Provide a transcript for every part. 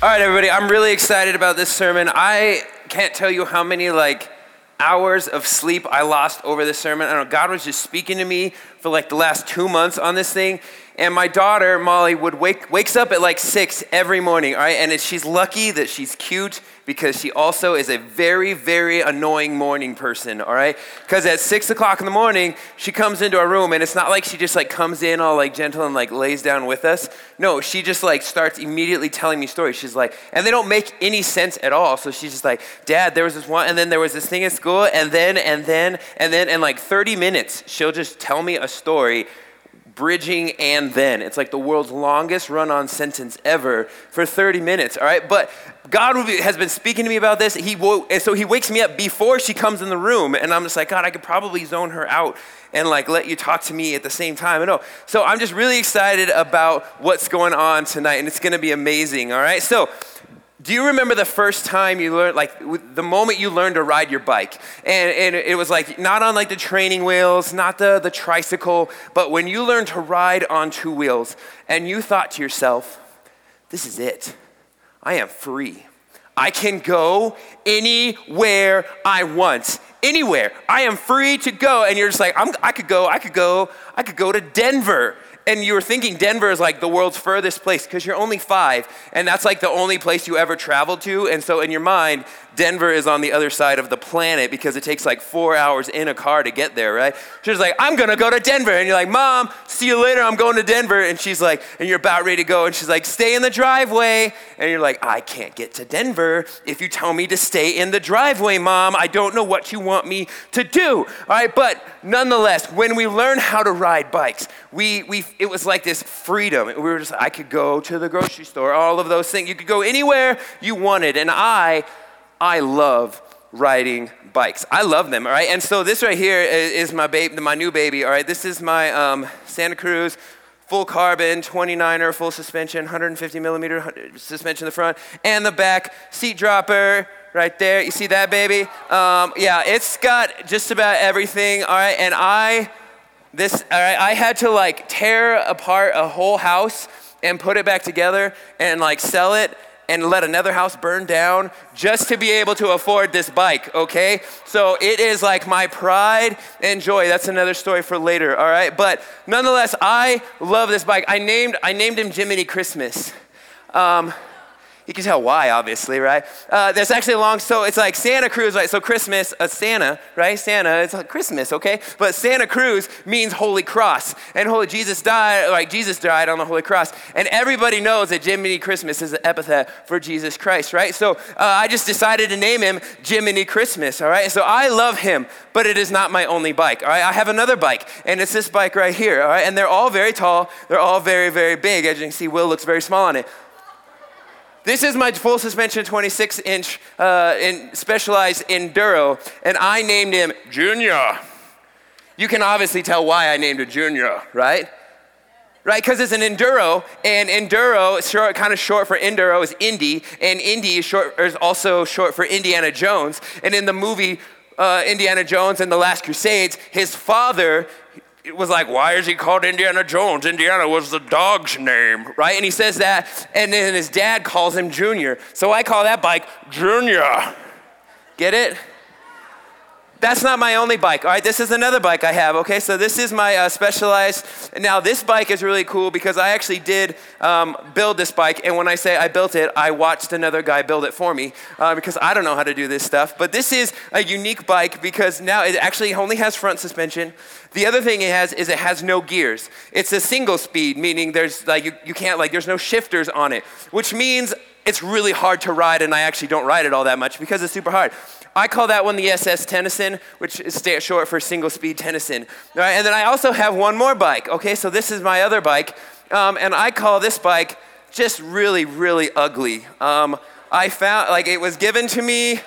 All right, everybody, I'm really excited about this sermon. I can't tell you how many like hours of sleep I lost over this sermon. I know, God was just speaking to me for like the last two months on this thing. And my daughter, Molly, would wake, wakes up at like six every morning, all right? And it, she's lucky that she's cute because she also is a very, very annoying morning person, all right? Because at six o'clock in the morning, she comes into our room and it's not like she just like comes in all like gentle and like lays down with us. No, she just like starts immediately telling me stories. She's like, and they don't make any sense at all. So she's just like, Dad, there was this one, and then there was this thing at school, and then, and then, and then, and like 30 minutes, she'll just tell me a story bridging and then. It's like the world's longest run on sentence ever for 30 minutes, all right? But God has been speaking to me about this. He and so he wakes me up before she comes in the room, and I'm just like, God, I could probably zone her out and like let you talk to me at the same time. I know. Oh, so I'm just really excited about what's going on tonight, and it's going to be amazing, all right? So do you remember the first time you learned, like the moment you learned to ride your bike? And, and it was like not on like the training wheels, not the, the tricycle, but when you learned to ride on two wheels and you thought to yourself, this is it. I am free. I can go anywhere I want. Anywhere. I am free to go. And you're just like, I'm, I could go, I could go, I could go to Denver and you were thinking Denver is like the world's furthest place because you're only five, and that's like the only place you ever traveled to. And so in your mind, Denver is on the other side of the planet because it takes like four hours in a car to get there, right? She's like, I'm gonna go to Denver. And you're like, Mom, see you later, I'm going to Denver. And she's like, and you're about ready to go. And she's like, stay in the driveway. And you're like, I can't get to Denver if you tell me to stay in the driveway, Mom. I don't know what you want me to do. All right, but nonetheless, when we learn how to ride bikes, we, we, it was like this freedom. We were just, I could go to the grocery store, all of those things. You could go anywhere you wanted. And I, I love riding bikes. I love them, all right? And so this right here is my baby, my new baby, all right? This is my um, Santa Cruz full carbon, 29er, full suspension, 150 millimeter suspension in the front, and the back seat dropper right there. You see that, baby? Um, yeah, it's got just about everything, all right? And I, this, all right, I had to like tear apart a whole house and put it back together and like sell it and let another house burn down just to be able to afford this bike, okay? So it is like my pride and joy. That's another story for later, all right? But nonetheless, I love this bike. I named, I named him Jiminy Christmas. Um, you can tell why, obviously, right? Uh, there's actually a long, so it's like Santa Cruz, right? So Christmas, uh, Santa, right? Santa, it's like Christmas, okay? But Santa Cruz means Holy Cross. And Holy Jesus died, like Jesus died on the Holy Cross. And everybody knows that Jiminy Christmas is an epithet for Jesus Christ, right? So uh, I just decided to name him Jiminy Christmas, all right? So I love him, but it is not my only bike, all right? I have another bike, and it's this bike right here, all right? And they're all very tall, they're all very, very big. As you can see, Will looks very small on it. This is my full suspension 26 inch uh, in specialized enduro, and I named him Junior. You can obviously tell why I named it Junior, right? Right, because it's an enduro, and enduro, is short, kind of short for enduro, is Indy, and Indy is, short, is also short for Indiana Jones. And in the movie uh, Indiana Jones and the Last Crusades, his father it was like, why is he called Indiana Jones? Indiana was the dog's name, right? And he says that, and then his dad calls him Junior. So I call that bike Junior. Get it? That's not my only bike. All right, this is another bike I have. Okay, so this is my uh, specialized. Now, this bike is really cool because I actually did um, build this bike. And when I say I built it, I watched another guy build it for me uh, because I don't know how to do this stuff. But this is a unique bike because now it actually only has front suspension. The other thing it has is it has no gears. It's a single speed, meaning there's like you, you can't like there's no shifters on it, which means it's really hard to ride. And I actually don't ride it all that much because it's super hard. I call that one the SS Tennyson, which is short for single speed Tennyson. All right, and then I also have one more bike. Okay, so this is my other bike, um, and I call this bike just really, really ugly. Um, I found, like, it was given to me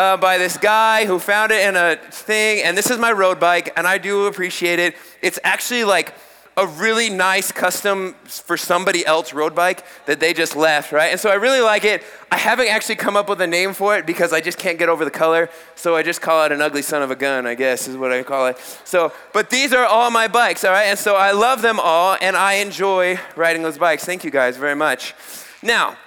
uh, by this guy who found it in a thing, and this is my road bike, and I do appreciate it. It's actually like a really nice custom for somebody else road bike that they just left, right? And so I really like it. I haven't actually come up with a name for it because I just can't get over the color. So I just call it an ugly son of a gun, I guess is what I call it. So, but these are all my bikes, all right? And so I love them all and I enjoy riding those bikes. Thank you guys very much. Now,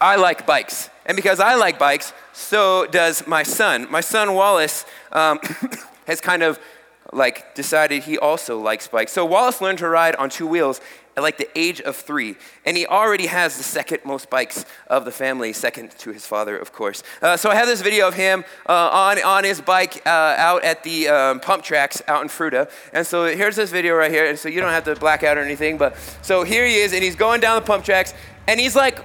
I like bikes. And because I like bikes, so does my son. My son Wallace um, has kind of like decided he also likes bikes. So Wallace learned to ride on two wheels at like the age of three, and he already has the second most bikes of the family, second to his father, of course. Uh, so I have this video of him uh, on, on his bike uh, out at the um, pump tracks out in Fruita. And so here's this video right here, and so you don't have to black out or anything, but so here he is, and he's going down the pump tracks, and he's like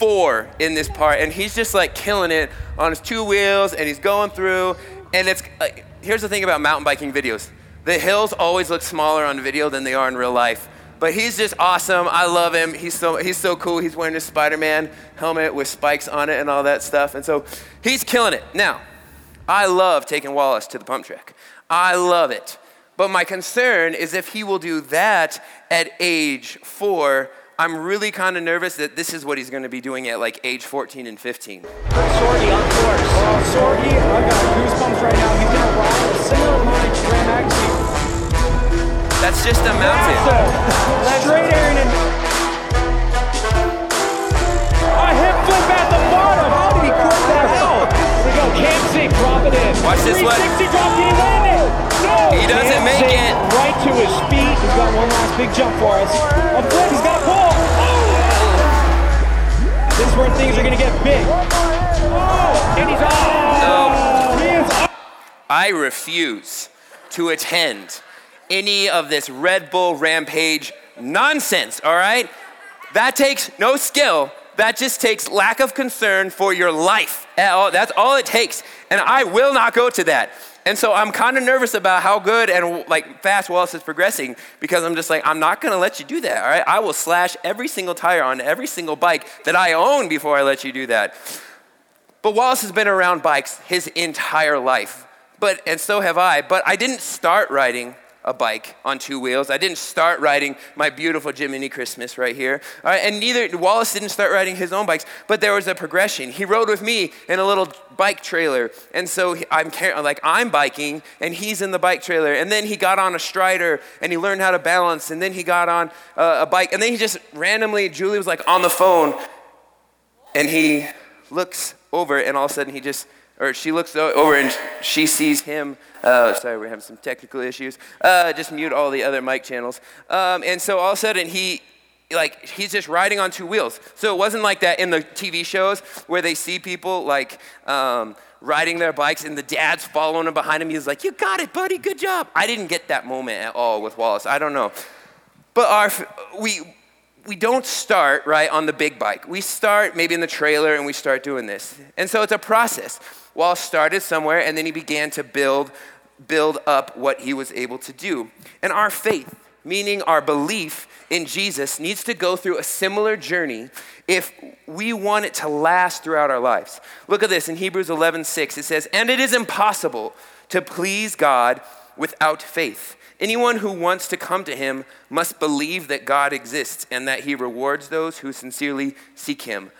four in this part, and he's just like killing it on his two wheels, and he's going through, and it's like, here's the thing about mountain biking videos the hills always look smaller on video than they are in real life. But he's just awesome. I love him. He's so, he's so cool. He's wearing his Spider Man helmet with spikes on it and all that stuff. And so he's killing it. Now, I love taking Wallace to the pump track. I love it. But my concern is if he will do that at age four, I'm really kind of nervous that this is what he's going to be doing at like age 14 and 15. Sorge on course. Oh, Sorge, I've got goosebumps right now. He's going to ride a similar line to Graham That's just a mountain. Straight Aaron and a hip flip at the bottom. How did he quit that out? Here we go. Campsey, drop it in. Watch this one. 360 drop. Did he land it? No. He doesn't make it. Right to his feet. He's got one last big jump for us. A flip. He's got a pull. Things are going to get big. And he's! He. I refuse to attend any of this Red Bull Rampage nonsense, all right? That takes no skill. That just takes lack of concern for your life. That's all it takes. And I will not go to that. And so I'm kind of nervous about how good and like fast Wallace is progressing because I'm just like, I'm not gonna let you do that, all right? I will slash every single tire on every single bike that I own before I let you do that. But Wallace has been around bikes his entire life. But and so have I. But I didn't start riding a bike on two wheels. I didn't start riding my beautiful Jiminy Christmas right here. All right, and neither Wallace didn't start riding his own bikes, but there was a progression. He rode with me in a little bike trailer. And so I'm like I'm biking and he's in the bike trailer. And then he got on a strider and he learned how to balance and then he got on uh, a bike and then he just randomly Julie was like on the phone and he looks over and all of a sudden he just or she looks over and she sees him uh, sorry we're having some technical issues. Uh, just mute all the other mic channels. Um, and so all of a sudden he like he's just riding on two wheels. So it wasn't like that in the tv shows where they see people like um, riding their bikes and the dad's following him behind him. He's like you got it buddy. Good job. I didn't get that moment at all with wallace. I don't know. But our, we, we don't start, right, on the big bike. We start maybe in the trailer and we start doing this. And so it's a process. Wallace started somewhere and then he began to build, build up what he was able to do. And our faith, meaning our belief in Jesus, needs to go through a similar journey if we want it to last throughout our lives. Look at this in Hebrews 11 6. It says, And it is impossible to please God without faith. Anyone who wants to come to him must believe that God exists and that he rewards those who sincerely seek him.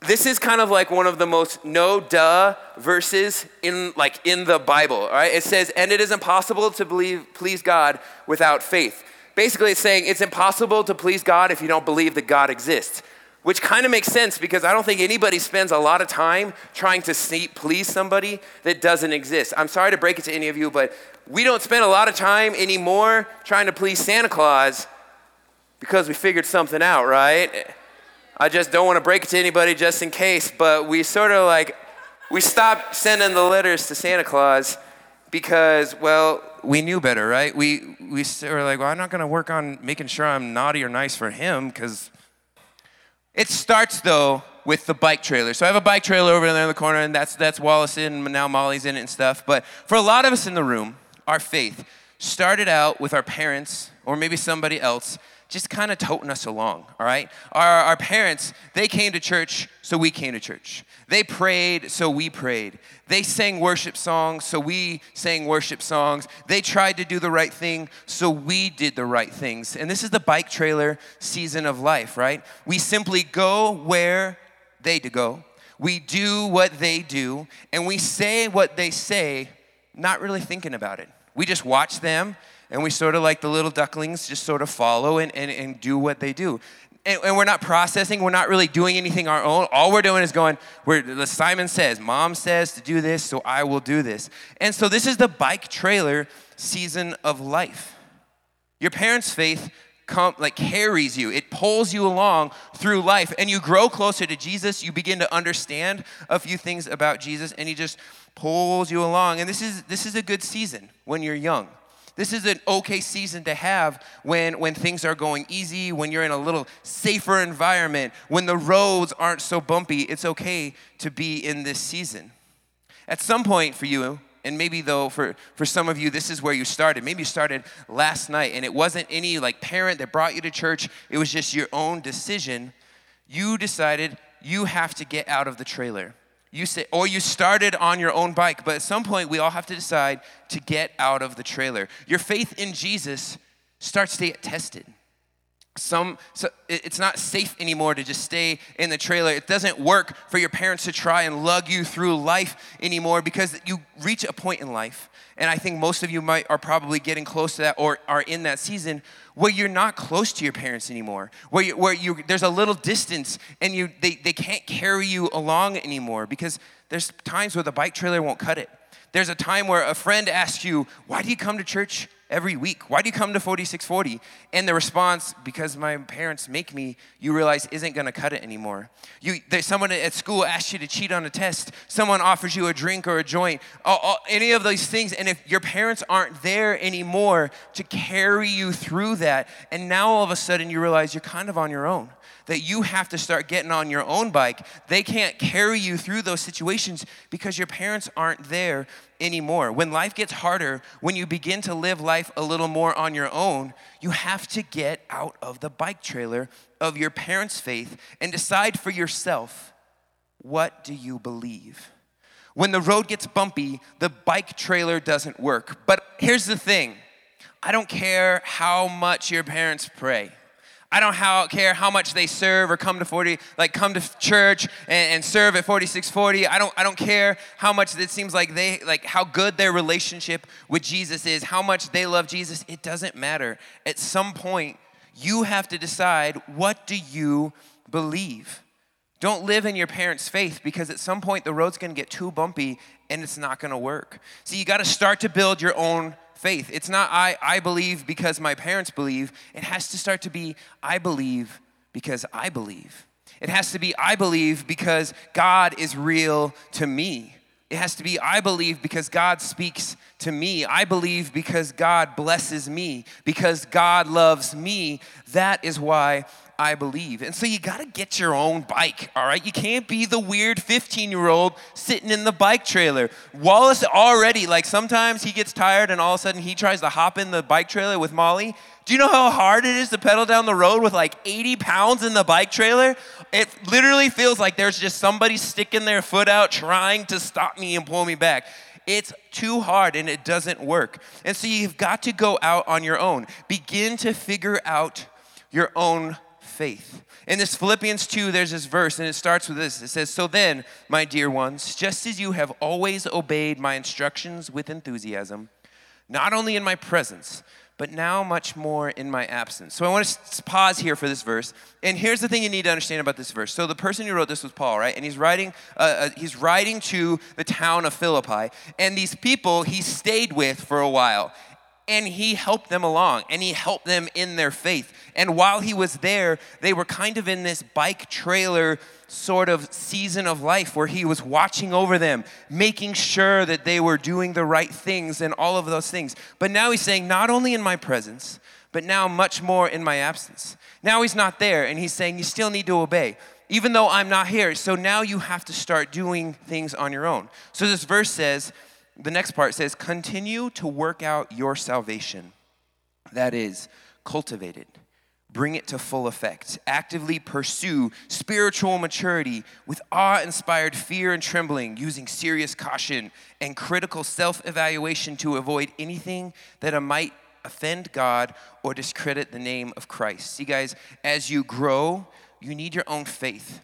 This is kind of like one of the most no duh verses in like in the Bible, all right? It says, "And it is impossible to believe please God without faith." Basically, it's saying it's impossible to please God if you don't believe that God exists. Which kind of makes sense because I don't think anybody spends a lot of time trying to see, please somebody that doesn't exist. I'm sorry to break it to any of you, but we don't spend a lot of time anymore trying to please Santa Claus because we figured something out, right? I just don't want to break it to anybody just in case, but we sort of like, we stopped sending the letters to Santa Claus because, well, we knew better, right? We, we were like, well, I'm not going to work on making sure I'm naughty or nice for him because it starts though with the bike trailer. So I have a bike trailer over there in the corner, and that's that's Wallace in, and now Molly's in it and stuff. But for a lot of us in the room, our faith started out with our parents or maybe somebody else just kind of toting us along, all right? Our, our parents, they came to church, so we came to church. They prayed, so we prayed. They sang worship songs, so we sang worship songs. They tried to do the right thing, so we did the right things. And this is the bike trailer season of life, right? We simply go where they to go. We do what they do, and we say what they say, not really thinking about it. We just watch them and we sort of like the little ducklings just sort of follow and, and, and do what they do. and, and, we're not processing, we're not really doing anything our own. All we're doing is going, where Simon says, Mom says to do this, so I will do this. And so this is the bike trailer season of life. Your parents' faith come, like carries you. It pulls you along through life. And you grow closer to Jesus. You begin to understand a few things about Jesus, and he just pulls you along. And this is this is a good season when you're young. This is an okay season to have when, when things are going easy, when you're in a little safer environment, when the roads aren't so bumpy. It's okay to be in this season. At some point for you, and maybe though for, for some of you this is where you started maybe you started last night and it wasn't any like parent that brought you to church it was just your own decision you decided you have to get out of the trailer you say, or you started on your own bike, but at some point we all have to decide to get out of the trailer. Your faith in Jesus starts to get tested. Some, so it's not safe anymore to just stay in the trailer. It doesn't work for your parents to try and lug you through life anymore because you reach a point in life, and I think most of you might are probably getting close to that or are in that season where you're not close to your parents anymore, where, you, where you, there's a little distance and you, they, they can't carry you along anymore because there's times where the bike trailer won't cut it. There's a time where a friend asks you, Why do you come to church every week? Why do you come to 4640? And the response, because my parents make me, you realize isn't going to cut it anymore. You, there's someone at school asks you to cheat on a test. Someone offers you a drink or a joint. All, all, any of those things. And if your parents aren't there anymore to carry you through that, and now all of a sudden you realize you're kind of on your own that you have to start getting on your own bike. They can't carry you through those situations because your parents aren't there anymore. When life gets harder, when you begin to live life a little more on your own, you have to get out of the bike trailer of your parents' faith and decide for yourself what do you believe? When the road gets bumpy, the bike trailer doesn't work. But here's the thing I don't care how much your parents pray. I don't how, care how much they serve or come to 40, like come to church and, and, serve at 4640. I don't, I don't care how much it seems like they, like how good their relationship with Jesus is, how much they love Jesus. It doesn't matter. At some point, you have to decide what do you believe. Don't live in your parents' faith because at some point the road's gonna get too bumpy and it's not gonna work. So you gotta start to build your own faith. It's not I, I believe because my parents believe. It has to start to be I believe because I believe. It has to be I believe because God is real to me. It has to be I believe because God speaks to me. I believe because God blesses me, because God loves me. That is why I believe. And so you got to get your own bike, all right? You can't be the weird 15 year old sitting in the bike trailer. Wallace already, like sometimes he gets tired and all of a sudden he tries to hop in the bike trailer with Molly. Do you know how hard it is to pedal down the road with like 80 pounds in the bike trailer? It literally feels like there's just somebody sticking their foot out trying to stop me and pull me back. It's too hard and it doesn't work. And so you've got to go out on your own. Begin to figure out your own faith. In this Philippians 2, there's this verse, and it starts with this. It says, So then, my dear ones, just as you have always obeyed my instructions with enthusiasm, not only in my presence, but now much more in my absence. So I want to pause here for this verse. And here's the thing you need to understand about this verse. So the person who wrote this was Paul, right? And he's writing, uh, uh, he's writing to the town of Philippi. And these people he stayed with for a while and he helped them along and he helped them in their faith. And while he was there, they were kind of in this bike trailer sort of season of life where he was watching over them, making sure that they were doing the right things and all of those things. But now he's saying, not only in my presence, but now much more in my absence. Now he's not there and he's saying, you still need to obey. Even though I'm not here, so now you have to start doing things on your own. So this verse says, the next part says, continue to work out your salvation. That is, cultivate it, bring it to full effect. Actively pursue spiritual maturity with awe inspired fear and trembling, using serious caution and critical self evaluation to avoid anything that might offend God or discredit the name of Christ. See, guys, as you grow, you need your own faith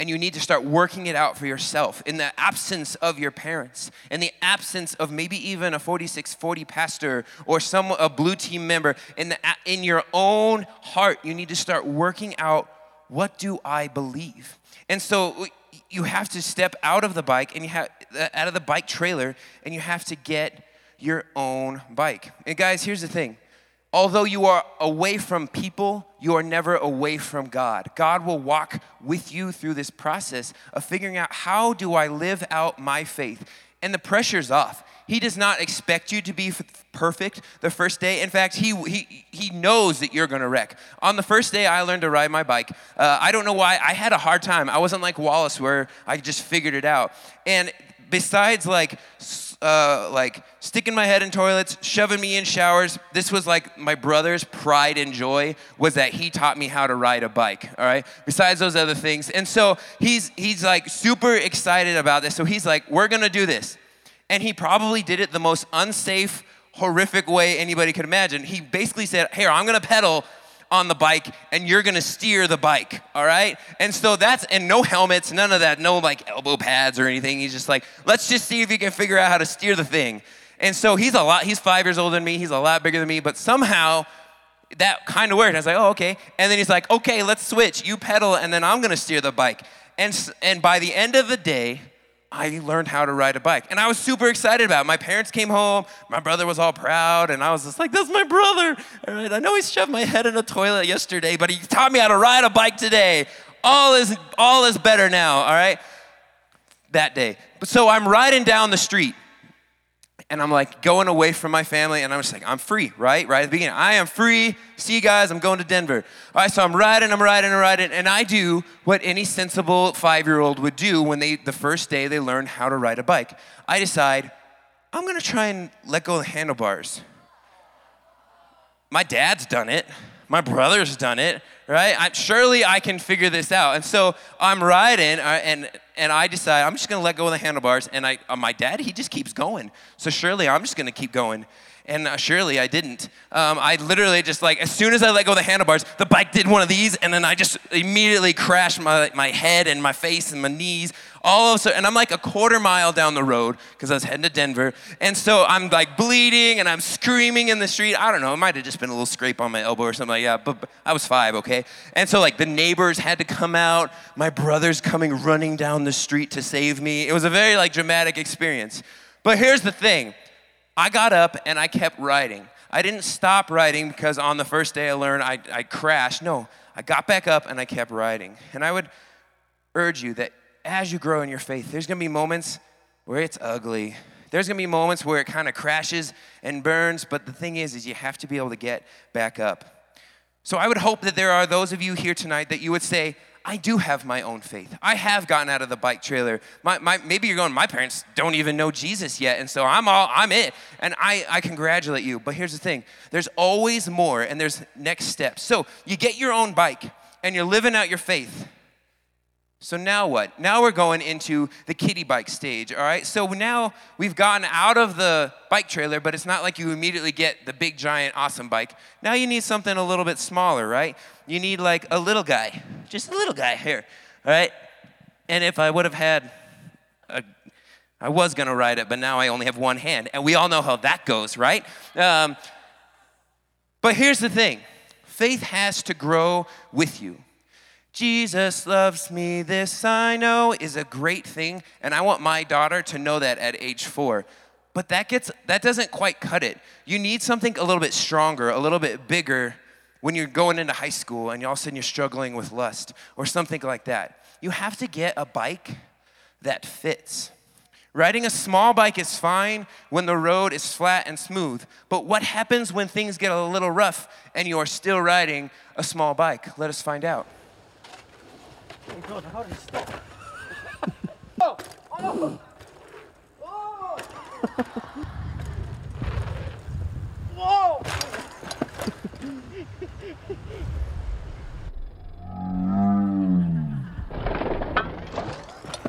and you need to start working it out for yourself in the absence of your parents, in the absence of maybe even a 4640 pastor or some a blue team member in the in your own heart you need to start working out what do I believe? And so you have to step out of the bike and you have uh, out of the bike trailer and you have to get your own bike. And guys, here's the thing. Although you are away from people, you are never away from God. God will walk with you through this process of figuring out how do I live out my faith? And the pressure's off. He does not expect you to be perfect the first day. In fact, he, he, he knows that you're going to wreck. On the first day I learned to ride my bike, uh, I don't know why, I had a hard time. I wasn't like Wallace where I just figured it out. And besides like uh, like sticking my head in toilets, shoving me in showers. This was like my brother's pride and joy was that he taught me how to ride a bike. All right. Besides those other things, and so he's he's like super excited about this. So he's like, we're gonna do this and he probably did it the most unsafe, horrific way anybody could imagine. He basically said, Here, I'm gonna pedal on the bike and you're gonna steer the bike, all right? And so that's, and no helmets, none of that, no like elbow pads or anything. He's just like, Let's just see if you can figure out how to steer the thing. And so he's a lot, he's five years older than me, he's a lot bigger than me, but somehow, that kind of worked. I was like, oh, okay. And then he's like, okay, let's switch. You pedal, and then I'm gonna steer the bike. And, and by the end of the day, I learned how to ride a bike. And I was super excited about it. My parents came home, my brother was all proud, and I was just like, that's my brother. All right, I know he shoved my head in a toilet yesterday, but he taught me how to ride a bike today. All is all is better now, all right? That day. So I'm riding down the street and I'm like going away from my family, and I'm just like, I'm free, right? Right at the beginning. I am free. See you guys, I'm going to Denver. All right, so I'm riding, I'm riding, I'm riding, and I do what any sensible five year old would do when they, the first day they learn how to ride a bike. I decide, I'm gonna try and let go of the handlebars. My dad's done it, my brother's done it, right? I, surely I can figure this out. And so I'm riding, and and I decide I'm just gonna let go of the handlebars. And I, uh, my dad, he just keeps going. So surely I'm just gonna keep going. And uh, surely I didn't. Um, I literally just like, as soon as I let go of the handlebars, the bike did one of these, and then I just immediately crashed my, my head and my face and my knees all of a sudden, and I'm like a quarter mile down the road because I was heading to Denver. And so I'm like bleeding and I'm screaming in the street. I don't know, it might have just been a little scrape on my elbow or something like that, but, but I was five, okay? And so like the neighbors had to come out, my brother's coming running down the street to save me. It was a very like dramatic experience. But here's the thing I got up and I kept riding. I didn't stop riding because on the first day I learned I, I crashed. No, I got back up and I kept riding. And I would urge you that as you grow in your faith, there's gonna be moments where it's ugly. There's gonna be moments where it kind of crashes and burns, but the thing is, is you have to be able to get back up. So I would hope that there are those of you here tonight that you would say, I do have my own faith. I have gotten out of the bike trailer. My, my, maybe you're going, my parents don't even know Jesus yet, and so I'm all, I'm it. And I, I congratulate you. But here's the thing there's always more, and there's next steps. So you get your own bike, and you're living out your faith. So now what? Now we're going into the kiddie bike stage, all right? So now we've gotten out of the bike trailer, but it's not like you immediately get the big, giant, awesome bike. Now you need something a little bit smaller, right? You need like a little guy, just a little guy here, all right? And if I would have had a, I was gonna ride it, but now I only have one hand. And we all know how that goes, right? Um, but here's the thing faith has to grow with you. Jesus loves me, this I know is a great thing, and I want my daughter to know that at age four. But that gets that doesn't quite cut it. You need something a little bit stronger, a little bit bigger when you're going into high school and all of a sudden you're struggling with lust or something like that. You have to get a bike that fits. Riding a small bike is fine when the road is flat and smooth, but what happens when things get a little rough and you are still riding a small bike? Let us find out. Oh God, how did he stop? oh! Oh! Oh! Whoa!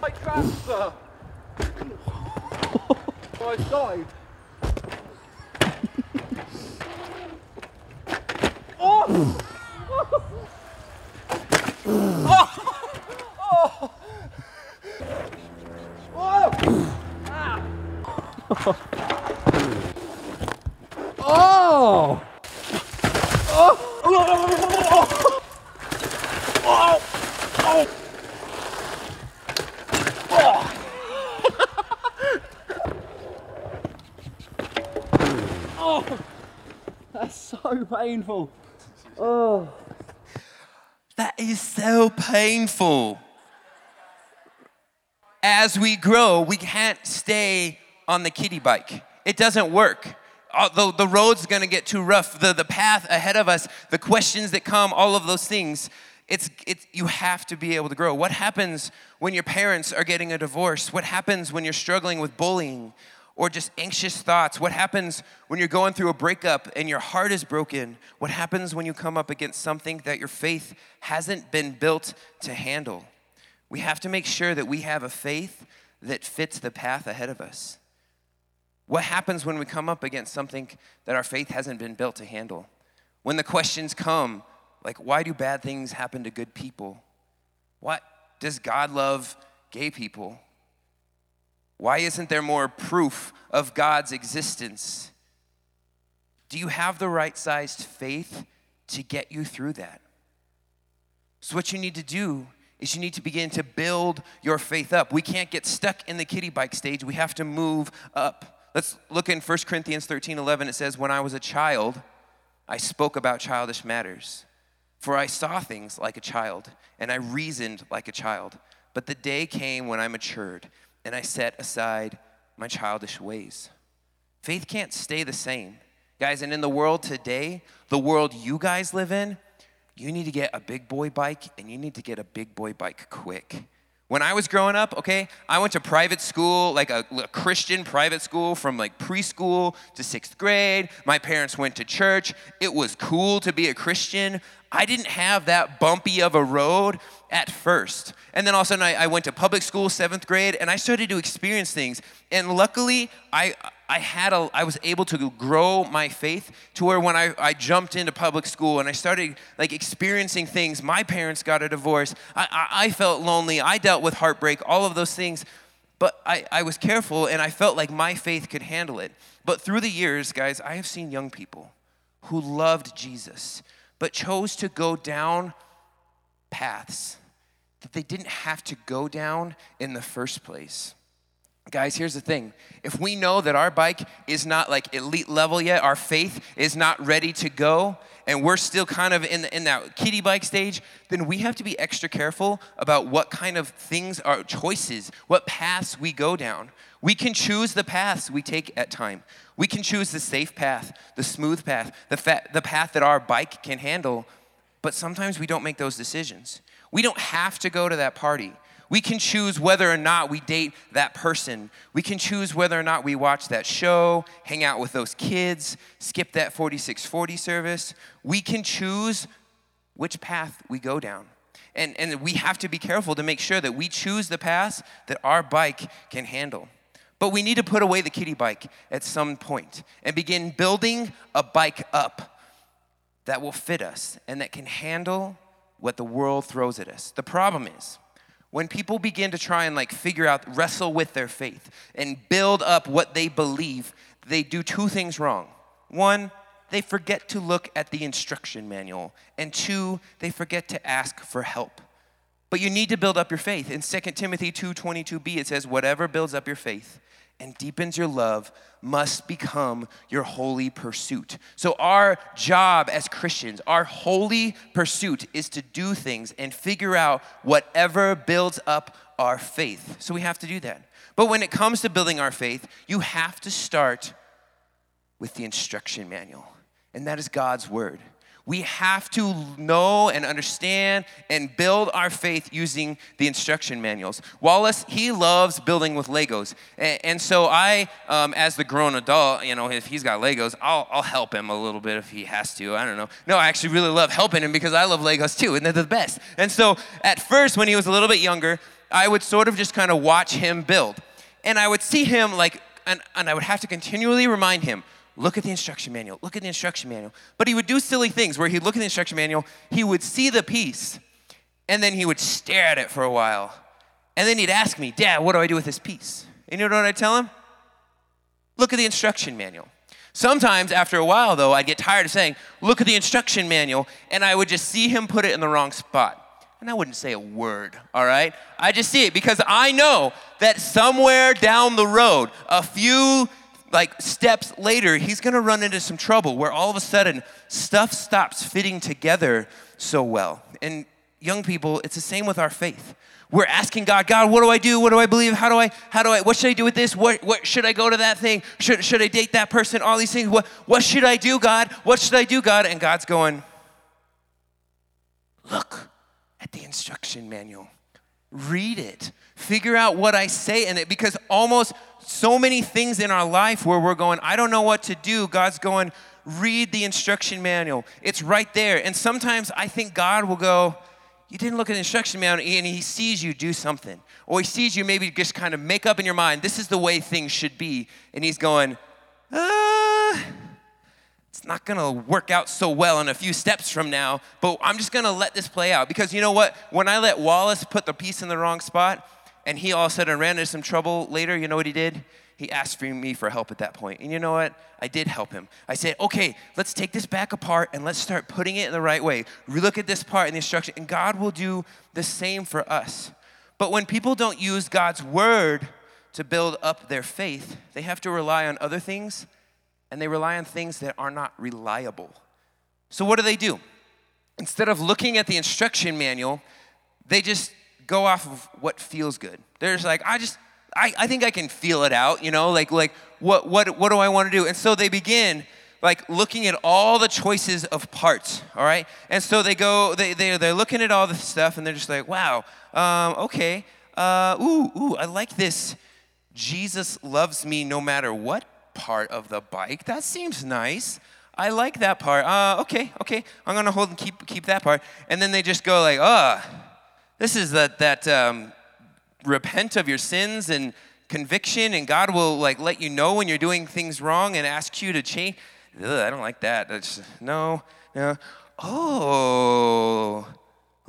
My transfer! I died! oh! oh! Oh. Whoa! ah. oh! Oh! Oh! Oh! Oh! oh. oh. That's so painful. Oh. That is so painful. As we grow, we can't stay on the kiddie bike. It doesn't work. The, the road's gonna get too rough. The, the path ahead of us, the questions that come, all of those things, it's, it's, you have to be able to grow. What happens when your parents are getting a divorce? What happens when you're struggling with bullying or just anxious thoughts? What happens when you're going through a breakup and your heart is broken? What happens when you come up against something that your faith hasn't been built to handle? We have to make sure that we have a faith that fits the path ahead of us. What happens when we come up against something that our faith hasn't been built to handle? When the questions come, like, why do bad things happen to good people? What does God love gay people? Why isn't there more proof of God's existence? Do you have the right sized faith to get you through that? So, what you need to do is you need to begin to build your faith up. We can't get stuck in the kiddie bike stage, we have to move up. Let's look in 1 Corinthians 13 11. It says, When I was a child, I spoke about childish matters. For I saw things like a child, and I reasoned like a child. But the day came when I matured, and I set aside my childish ways. Faith can't stay the same. Guys, and in the world today, the world you guys live in, you need to get a big boy bike and you need to get a big boy bike quick. When I was growing up, okay, I went to private school, like a, a, Christian private school from like preschool to sixth grade. My parents went to church. It was cool to be a Christian. I didn't have that bumpy of a road at first. And then all of a sudden, I, I went to public school, seventh grade, and I started to experience things. And luckily, I, I had a, I was able to grow my faith to where when I, I jumped into public school and I started like experiencing things, my parents got a divorce. I, I, I felt lonely. I dealt with heartbreak, all of those things. But I, I was careful and I felt like my faith could handle it. But through the years, guys, I have seen young people who loved Jesus, but chose to go down paths that they didn't have to go down in the first place. Guys, here's the thing. If we know that our bike is not like elite level yet, our faith is not ready to go, and we're still kind of in, the, in that kiddie bike stage, then we have to be extra careful about what kind of things our choices, what paths we go down. We can choose the paths we take at time. We can choose the safe path, the smooth path, the, fa- the path that our bike can handle, but sometimes we don't make those decisions. We don't have to go to that party. We can choose whether or not we date that person. We can choose whether or not we watch that show, hang out with those kids, skip that 4640 service. We can choose which path we go down. And, and we have to be careful to make sure that we choose the path that our bike can handle. But we need to put away the kiddie bike at some point and begin building a bike up that will fit us and that can handle what the world throws at us. The problem is, when people begin to try and like figure out, wrestle with their faith and build up what they believe, they do two things wrong. One, they forget to look at the instruction manual. And two, they forget to ask for help. But you need to build up your faith. In 2 Timothy 2:22b it says whatever builds up your faith and deepens your love must become your holy pursuit. So, our job as Christians, our holy pursuit is to do things and figure out whatever builds up our faith. So, we have to do that. But when it comes to building our faith, you have to start with the instruction manual, and that is God's word. We have to know and understand and build our faith using the instruction manuals. Wallace, he loves building with Legos. And, and so I, um, as the grown adult, you know, if he's got Legos, I'll, I'll help him a little bit if he has to. I don't know. No, I actually really love helping him because I love Legos too, and they're the best. And so at first, when he was a little bit younger, I would sort of just kind of watch him build. And I would see him like, and, and I would have to continually remind him, look at the instruction manual, look at the instruction manual. But he would do silly things where he'd look at the instruction manual, he would see the piece, and then he would stare at it for a while. And then he'd ask me, Dad, what do I do with this piece? And you know what I'd tell him? Look at the instruction manual. Sometimes, after a while, though, I'd get tired of saying, Look at the instruction manual, and I would just see him put it in the wrong spot. And I wouldn't say a word, all right? I just see it because I know that somewhere down the road, a few like steps later, he's gonna run into some trouble where all of a sudden stuff stops fitting together so well. And young people, it's the same with our faith. We're asking God, God, what do I do? What do I believe? How do I, how do I, what should I do with this? What, what should I go to that thing? Should, should I date that person? All these things. What, what should I do, God? What should I do, God? And God's going, look at the instruction manual. Read it. Figure out what I say in it because almost so many things in our life where we're going, I don't know what to do. God's going, read the instruction manual. It's right there. And sometimes I think God will go, you didn't look at the instruction manual and he sees you do something. Or he sees you maybe just kind of make up in your mind, this is the way things should be. And he's going, uh, it's not gonna work out so well in a few steps from now, but I'm just gonna let this play out. Because you know what? When I let Wallace put the piece in the wrong spot and he all of a sudden ran into some trouble later, you know what he did? he asked for me for help at that point. And you know what? I did help him. I said, okay, let's take this back apart and let's start putting it in the right way. Relook at this part in the instruction, and God will do the same for us. But when people don't use God's word to build up their faith, they have to rely on other things, and they rely on things that are not reliable. So what do they do? Instead of looking at the instruction manual, they just go off of what feels good. They're just like, I just, I, I think I can feel it out, you know, like, like what, what, what do I want to do? And so they begin like looking at all the choices of parts, all right? And so they go, they, they, they're looking at all the stuff and they're just like, wow, um, okay, uh, ooh, ooh, I like this. Jesus loves me no matter what part of the bike. That seems nice. I like that part. Uh, okay, okay, I'm gonna hold and keep, keep that part. And then they just go like, oh, this is that, that um, repent of your sins and conviction and God will like let you know when you're doing things wrong and ask you to change. Ugh, I don't like that. No, no. Oh,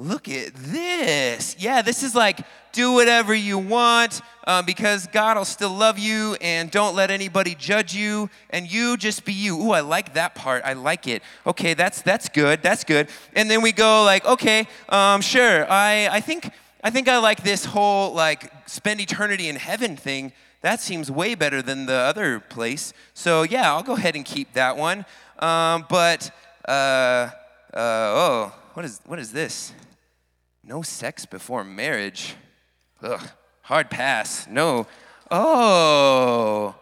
look at this. Yeah, this is like do whatever you want uh, because God will still love you and don't let anybody judge you and you just be you. Ooh, I like that part. I like it. Okay, that's that's good. That's good. And then we go like, okay, um, sure. I I think I think I like this whole like spend eternity in heaven thing. That seems way better than the other place. So yeah, I'll go ahead and keep that one. Um, but uh, uh, oh, what is what is this? No sex before marriage. Ugh, hard pass. No. Oh,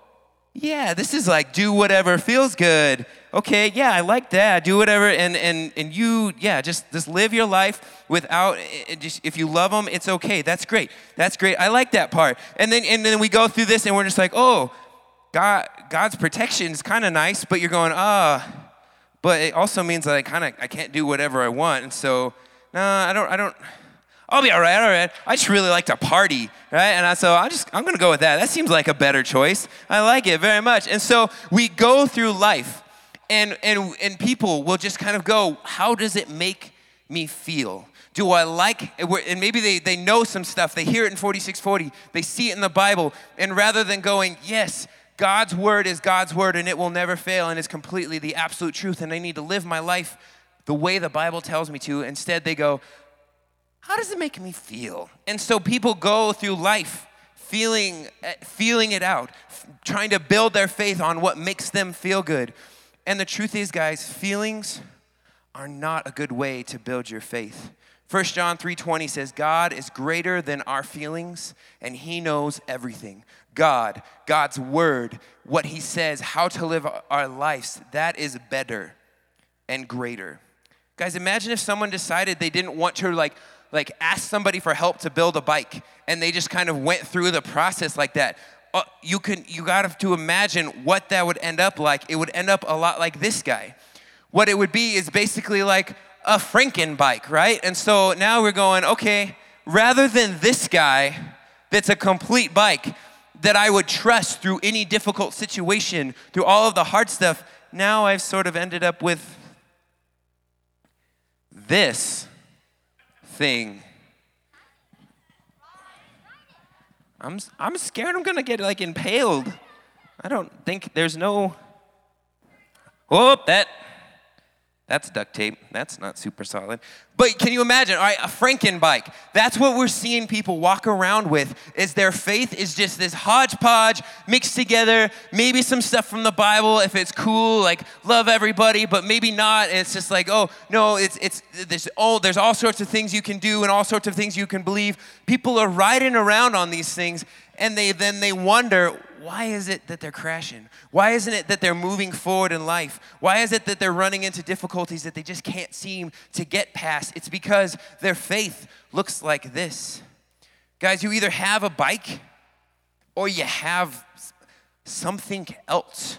yeah, this is like do whatever feels good. Okay, yeah, I like that. Do whatever, and and and you, yeah, just just live your life without. Just if you love them, it's okay. That's great. That's great. I like that part. And then and then we go through this, and we're just like, oh, God, God's protection is kind of nice, but you're going, ah, uh, but it also means that I kind of I can't do whatever I want, and so, no, I don't, I don't. I'll be all right, all right. I just really like to party, right? And I, so I just, I'm gonna go with that. That seems like a better choice. I like it very much. And so we go through life, and and and people will just kind of go, how does it make me feel? Do I like, it? and maybe they, they know some stuff, they hear it in 4640, they see it in the Bible, and rather than going, yes, God's word is God's word and it will never fail and is completely the absolute truth, and I need to live my life the way the Bible tells me to, instead they go, how does it make me feel? And so people go through life feeling, eh, feeling it out, trying to build their faith on what makes them feel good. And the truth is, guys, feelings are not a good way to build your faith. 1 John 3:20 says God is greater than our feelings and he knows everything. God, God's word, what he says, how to live our lives, that is better and greater. Guys, imagine if someone decided they didn't want to like like ask somebody for help to build a bike and they just kind of went through the process like that. Uh, you can you got to imagine what that would end up like. It would end up a lot like this guy. What it would be is basically like a franken bike right? And so now we're going okay rather than this guy that's a complete bike that i would trust through any difficult situation through all of the hard stuff now i've sort of ended up with this thing. I'm, I'm scared I'm gonna get like impaled. I don't think there's no. Oh, that That's duct tape. That's not super solid. But can you imagine, all right, a Franken bike. That's what we're seeing people walk around with is their faith is just this hodgepodge mixed together, maybe some stuff from the Bible if it's cool, like love everybody, but maybe not. And it's just like, oh, no, it's it's there's all there's all sorts of things you can do and all sorts of things you can believe. People are riding around on these things and they then they wonder why is it that they're crashing? Why isn't it that they're moving forward in life? Why is it that they're running into difficulties that they just can't seem to get past? It's because their faith looks like this. Guys, you either have a bike or you have something else.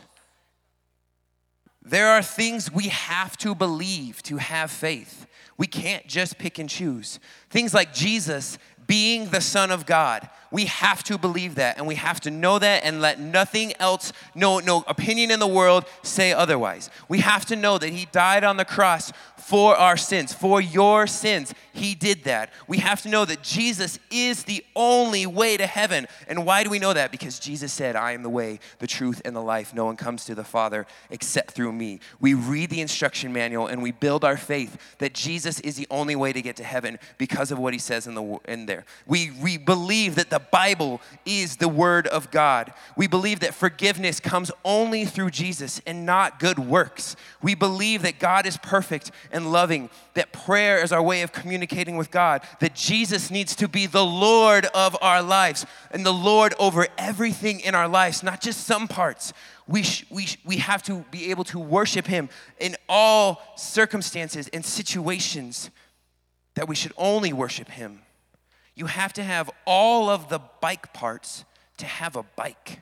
There are things we have to believe to have faith. We can't just pick and choose. Things like Jesus being the Son of God. We have to believe that and we have to know that and let nothing else, no, no opinion in the world say otherwise. We have to know that He died on the cross for our sins, for your sins. He did that. We have to know that Jesus is the only way to heaven. And why do we know that? Because Jesus said, I am the way, the truth, and the life. No one comes to the Father except through me. We read the instruction manual and we build our faith that Jesus is the only way to get to heaven because of what he says in, the, in there. We, we believe that the Bible is the Word of God. We believe that forgiveness comes only through Jesus and not good works. We believe that God is perfect and loving, that prayer is our way of communicating with God, that Jesus needs to be the Lord of our lives and the Lord over everything in our lives, not just some parts. We, sh- we, sh- we have to be able to worship Him in all circumstances and situations, that we should only worship Him. You have to have all of the bike parts to have a bike.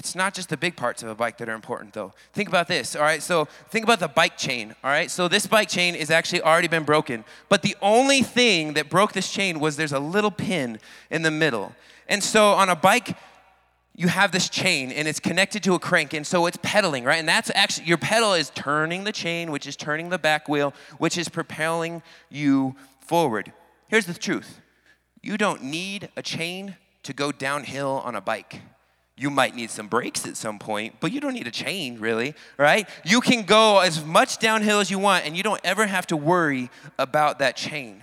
It's not just the big parts of a bike that are important, though. Think about this, all right? So, think about the bike chain, all right? So, this bike chain is actually already been broken, but the only thing that broke this chain was there's a little pin in the middle. And so, on a bike, you have this chain and it's connected to a crank, and so it's pedaling, right? And that's actually your pedal is turning the chain, which is turning the back wheel, which is propelling you forward. Here's the truth you don't need a chain to go downhill on a bike. You might need some brakes at some point, but you don't need a chain, really, right? You can go as much downhill as you want, and you don't ever have to worry about that chain.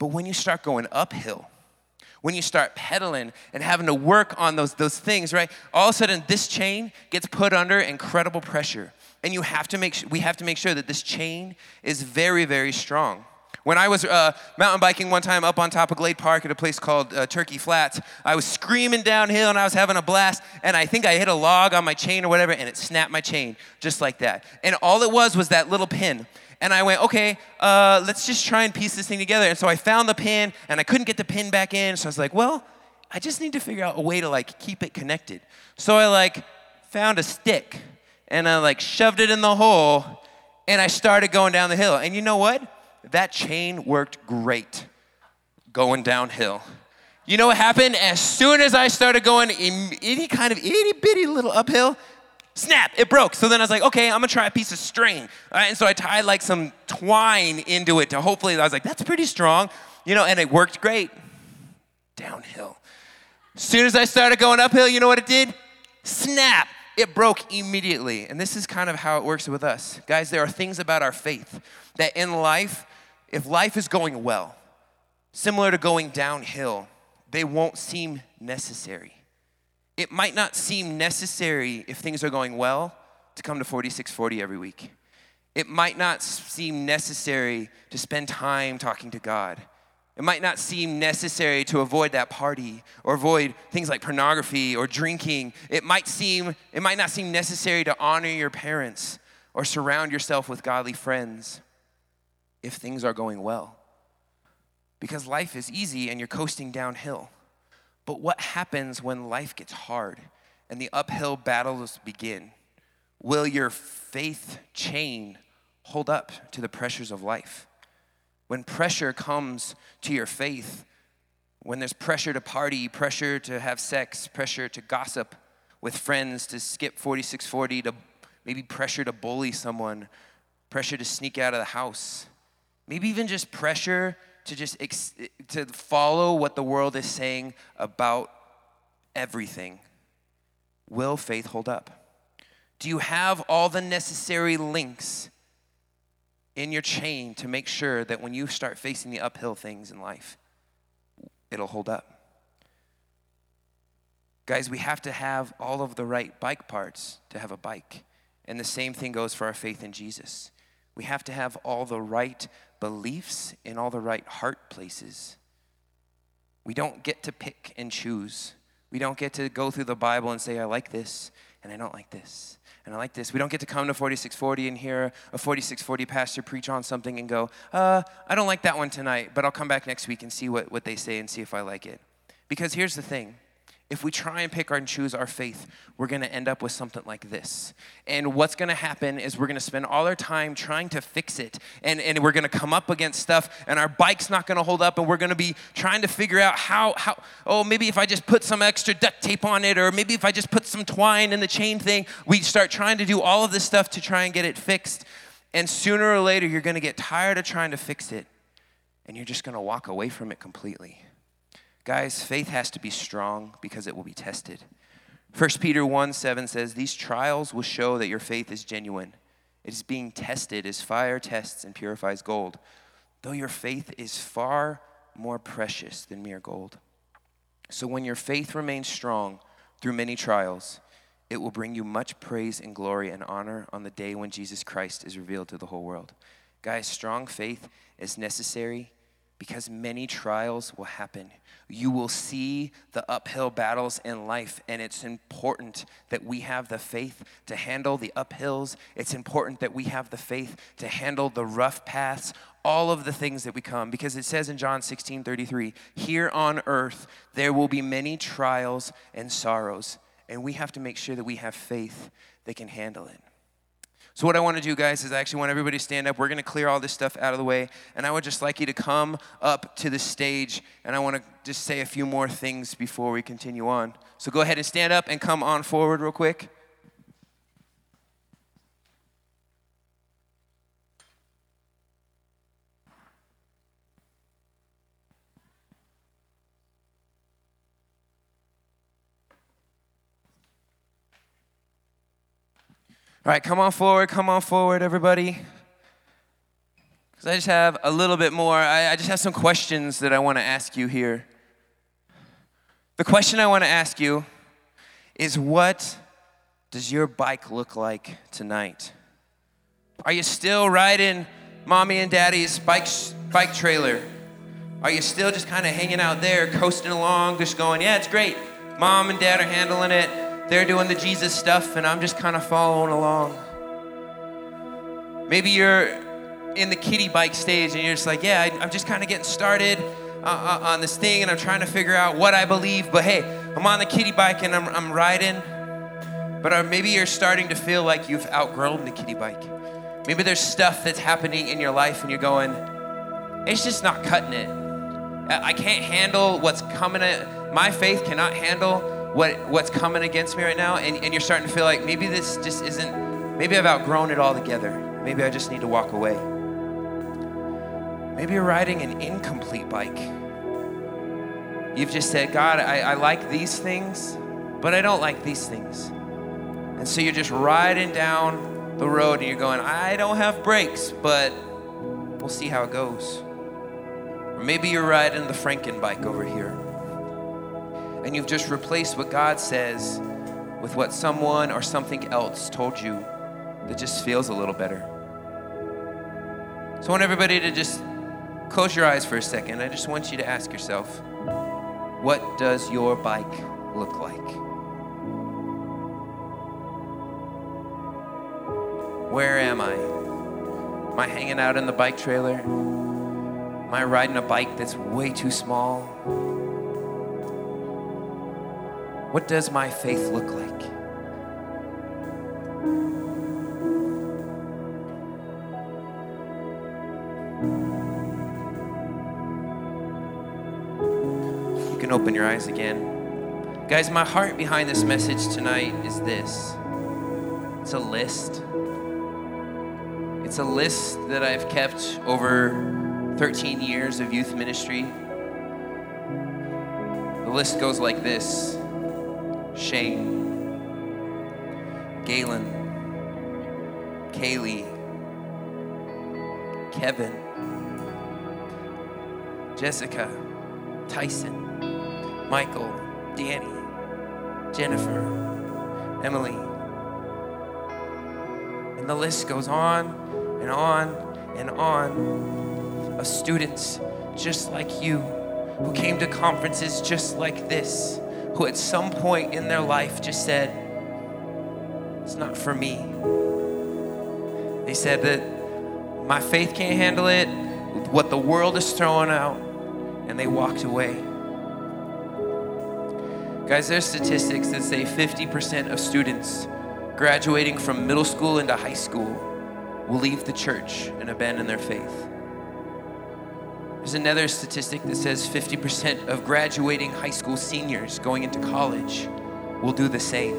But when you start going uphill, when you start pedaling and having to work on those, those things, right? All of a sudden, this chain gets put under incredible pressure. And you have to make, we have to make sure that this chain is very, very strong. When I was uh, mountain biking one time up on top of Glade Park at a place called uh, Turkey Flats, I was screaming downhill and I was having a blast. And I think I hit a log on my chain or whatever, and it snapped my chain just like that. And all it was was that little pin. And I went, okay, uh, let's just try and piece this thing together. And so I found the pin, and I couldn't get the pin back in. So I was like, well, I just need to figure out a way to like keep it connected. So I like found a stick, and I like shoved it in the hole, and I started going down the hill. And you know what? That chain worked great going downhill. You know what happened? As soon as I started going any kind of itty bitty little uphill, snap, it broke. So then I was like, okay, I'm gonna try a piece of string. and so I tied like some twine into it to hopefully, I was like, that's pretty strong, you know, and it worked great. Downhill. As soon as I started going uphill, you know what it did? Snap, it broke immediately. And this is kind of how it works with us. Guys, there are things about our faith that in life if life is going well, similar to going downhill, they won't seem necessary. It might not seem necessary if things are going well to come to 4640 every week. It might not seem necessary to spend time talking to God. It might not seem necessary to avoid that party or avoid things like pornography or drinking. It might seem it might not seem necessary to honor your parents or surround yourself with godly friends if things are going well. Because life is easy and you're coasting downhill. But what happens when life gets hard and the uphill battles begin? Will your faith chain hold up to the pressures of life? When pressure comes to your faith, when there's pressure to party, pressure to have sex, pressure to gossip with friends, to skip 4640, to maybe pressure to bully someone, pressure to sneak out of the house, maybe even just pressure to just ex- to follow what the world is saying about everything will faith hold up do you have all the necessary links in your chain to make sure that when you start facing the uphill things in life, it'll hold up. Guys, we have to have all of the right bike parts to have a bike. And the same thing goes for our faith in Jesus. We have to have all the right beliefs in all the right heart places. We don't get to pick and choose. We don't get to go through the Bible and say, I like this and I don't like this. And I like this. We don't get to come to 4640 and hear a 4640 pastor preach on something and go, uh, I don't like that one tonight, but I'll come back next week and see what, what they say and see if I like it. Because here's the thing if we try and pick and choose our faith, we're going to end up with something like this. And what's going to happen is we're going to spend all our time trying to fix it. And, and we're going to come up against stuff, and our bike's not going to hold up, and we're going to be trying to figure out how, how, oh, maybe if I just put some extra duct tape on it, or maybe if I just put some twine in the chain thing. We start trying to do all of this stuff to try and get it fixed. And sooner or later, you're going to get tired of trying to fix it, and you're just going to walk away from it completely. Guys, faith has to be strong because it will be tested. 1 Peter 1 7 says, These trials will show that your faith is genuine. It is being tested as fire tests and purifies gold, though your faith is far more precious than mere gold. So when your faith remains strong through many trials, it will bring you much praise and glory and honor on the day when Jesus Christ is revealed to the whole world. Guys, strong faith is necessary because many trials will happen. You will see the uphill battles in life, and it's important that we have the faith to handle the uphills. It's important that we have the faith to handle the rough paths, all of the things that we come. Because it says in John 16 33, here on earth there will be many trials and sorrows, and we have to make sure that we have faith that can handle it. So, what I want to do, guys, is I actually want everybody to stand up. We're going to clear all this stuff out of the way. And I would just like you to come up to the stage. And I want to just say a few more things before we continue on. So, go ahead and stand up and come on forward, real quick. All right, come on forward, come on forward, everybody. Because I just have a little bit more. I, I just have some questions that I want to ask you here. The question I want to ask you is what does your bike look like tonight? Are you still riding mommy and daddy's bike, bike trailer? Are you still just kind of hanging out there, coasting along, just going, yeah, it's great. Mom and dad are handling it they're doing the Jesus stuff and I'm just kind of following along. Maybe you're in the kiddie bike stage and you're just like, yeah, I, am just kind of getting started uh, uh, on this thing and I'm trying to figure out what I believe. But hey, I'm on the kiddie bike and I'm, I'm riding. But uh, maybe you're starting to feel like you've outgrown the kiddie bike. Maybe there's stuff that's happening in your life and you're going, it's just not cutting it. I can't handle what's coming at my faith cannot handle what what's coming against me right now, and, and you're starting to feel like maybe this just isn't, maybe I've outgrown it altogether. Maybe I just need to walk away. Maybe you're riding an incomplete bike. You've just said, God, I, I like these things, but I don't like these things. And so you're just riding down the road and you're going, I don't have brakes, but we'll see how it goes. Or maybe you're riding the Franken bike over here and you've just replaced what God says with what someone or something else told you that just feels a little better. So I want everybody to just close your eyes for a second. I just want you to ask yourself, what does your bike look like? Where am I? Am I hanging out in the bike trailer? Am I riding a bike that's way too small? What does my faith look like? You can open your eyes again. Guys, my heart behind this message tonight is this it's a list. It's a list that I've kept over 13 years of youth ministry. The list goes like this Shane, Galen, Kaylee, Kevin, Jessica, Tyson, Michael, Danny, Jennifer, Emily. And the list goes on and on and on of students just like you who came to conferences just like this, who at some point in their life just said, It's not for me. They said that my faith can't handle it, what the world is throwing out, and they walked away. Guys, there's statistics that say 50% of students graduating from middle school into high school will leave the church and abandon their faith. There's another statistic that says 50% of graduating high school seniors going into college will do the same.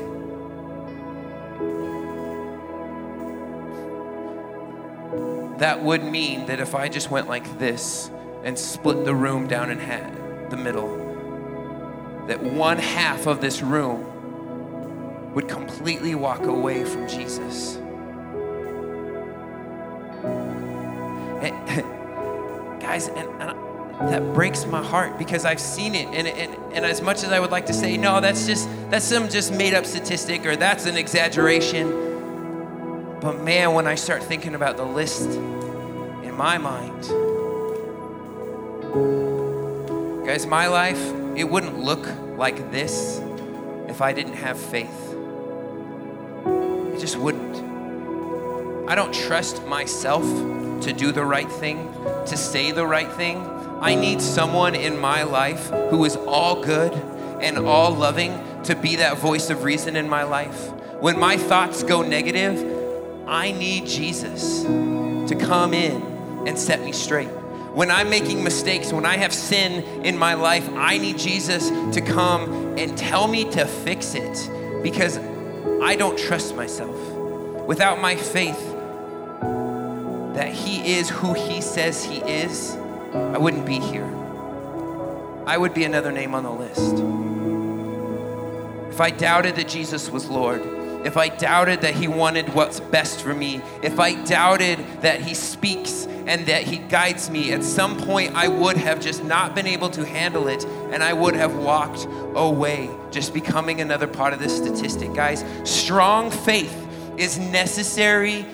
That would mean that if I just went like this and split the room down in half, the middle, that one half of this room would completely walk away from Jesus. Guys, and, and, that breaks my heart because I've seen it. And, and, and as much as I would like to say, no, that's just that's some just made up statistic or that's an exaggeration. But man, when I start thinking about the list in my mind, guys, my life, it wouldn't look like this if I didn't have faith. It just wouldn't. I don't trust myself to do the right thing, to say the right thing. I need someone in my life who is all good and all loving to be that voice of reason in my life. When my thoughts go negative, I need Jesus to come in and set me straight. When I'm making mistakes, when I have sin in my life, I need Jesus to come and tell me to fix it because I don't trust myself. Without my faith that He is who He says He is, I wouldn't be here. I would be another name on the list. If I doubted that Jesus was Lord, if I doubted that He wanted what's best for me, if I doubted that He speaks and that He guides me, at some point I would have just not been able to handle it and I would have walked away, just becoming another part of this statistic. Guys, strong faith is necessary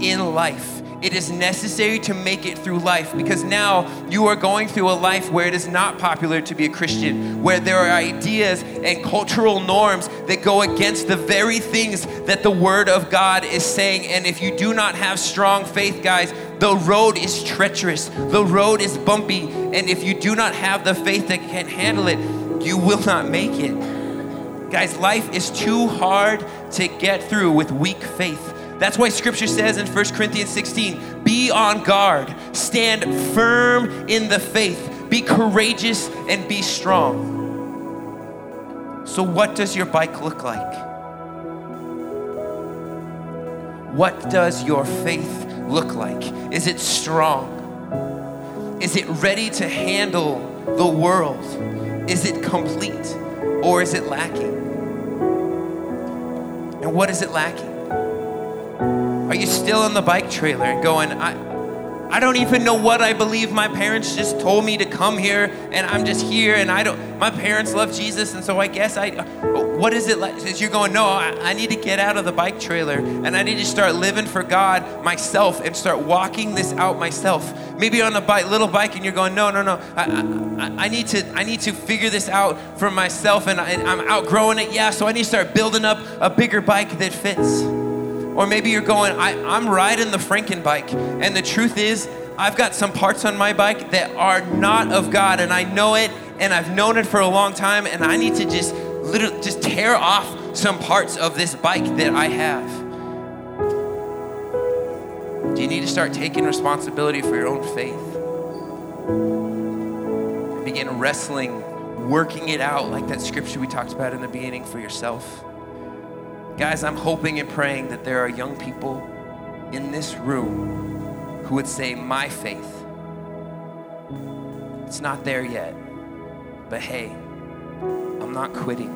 in life. It is necessary to make it through life because now you are going through a life where it is not popular to be a Christian, where there are ideas and cultural norms that go against the very things that the Word of God is saying. And if you do not have strong faith, guys, the road is treacherous, the road is bumpy. And if you do not have the faith that can handle it, you will not make it. Guys, life is too hard to get through with weak faith. That's why scripture says in 1 Corinthians 16 be on guard, stand firm in the faith, be courageous, and be strong. So, what does your bike look like? What does your faith look like? Is it strong? Is it ready to handle the world? Is it complete or is it lacking? And what is it lacking? Are you still on the bike trailer and going, I, I don't even know what I believe. My parents just told me to come here and I'm just here and I don't, my parents love Jesus and so I guess I, what is it like? As you're going, no, I, I need to get out of the bike trailer and I need to start living for God myself and start walking this out myself. Maybe on a bike, little bike and you're going, no, no, no, I, I, I need to, I need to figure this out for myself and, I, and I'm outgrowing it. Yeah, so I need to start building up a bigger bike that fits. Or maybe you're going, I, am riding the Franken bike, and the truth is, I've got some parts on my bike that are not of God, and I know it, and I've known it for a long time, and I need to just literally just tear off some parts of this bike that I have. Do you need to start taking responsibility for your own faith? Begin wrestling, working it out like that scripture we talked about in the beginning for yourself. Guys, I'm hoping and praying that there are young people in this room who would say, My faith, it's not there yet, but hey, I'm not quitting.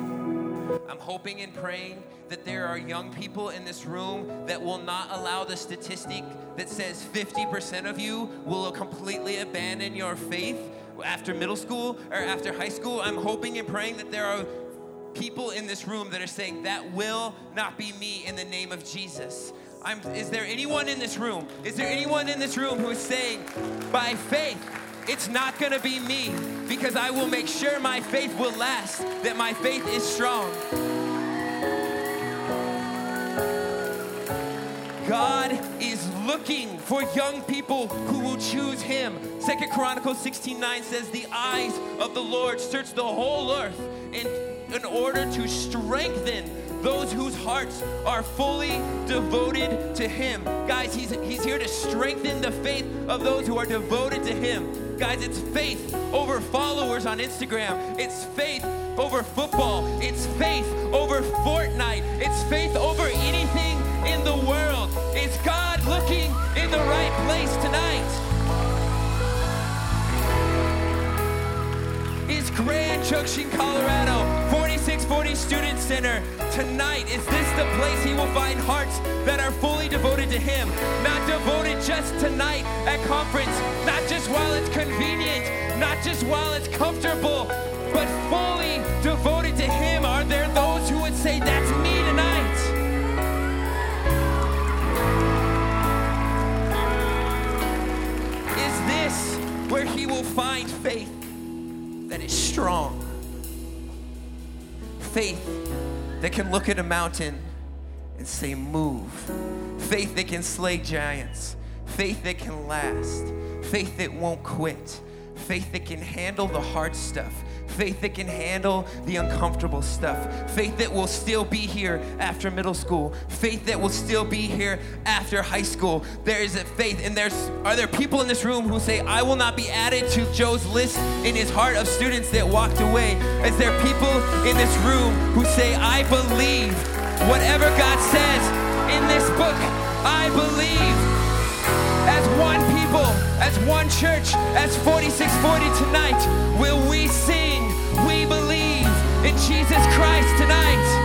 I'm hoping and praying that there are young people in this room that will not allow the statistic that says 50% of you will completely abandon your faith after middle school or after high school. I'm hoping and praying that there are people in this room that are saying, That will not be me in the name of Jesus. I'm, is there anyone in this room? Is there anyone in this room who is saying, By faith, it's not gonna be me because I will make sure my faith will last, that my faith is strong. God is looking for young people who will choose him. Second Chronicles 16 9 says, The eyes of the Lord search the whole earth in, in order to strengthen those whose hearts are fully devoted to him. Guys, he's, he's here to strengthen the faith of those who are devoted to him. Guys, it's faith over followers on Instagram. It's faith over football. It's faith over Fortnite. It's faith over anything in the world. It's God looking in the right place tonight? Grand Junction, Colorado, 4640 Student Center tonight? Is this the place he will find hearts that are fully devoted to him? Not devoted just tonight at conference, not just while it's convenient, not just while it's comfortable, but fully devoted to him. Are there those who would say, That's me tonight? Is this where he will find faith strong? Faith that can look at a mountain and say, Move. Faith that can slay giants. Faith that can last. Faith that won't quit. Faith that can handle the hard stuff. Faith that can handle the uncomfortable stuff. Faith that will still be here after middle school. Faith that will still be here after high school. There is a faith, and there's are there people in this room who say, I will not be added to Joe's list in his heart of students that walked away? Is there people in this room who say, I believe whatever God says in this book, I believe as one people, as one church, as 4640 tonight, will we sing, we believe in Jesus Christ tonight.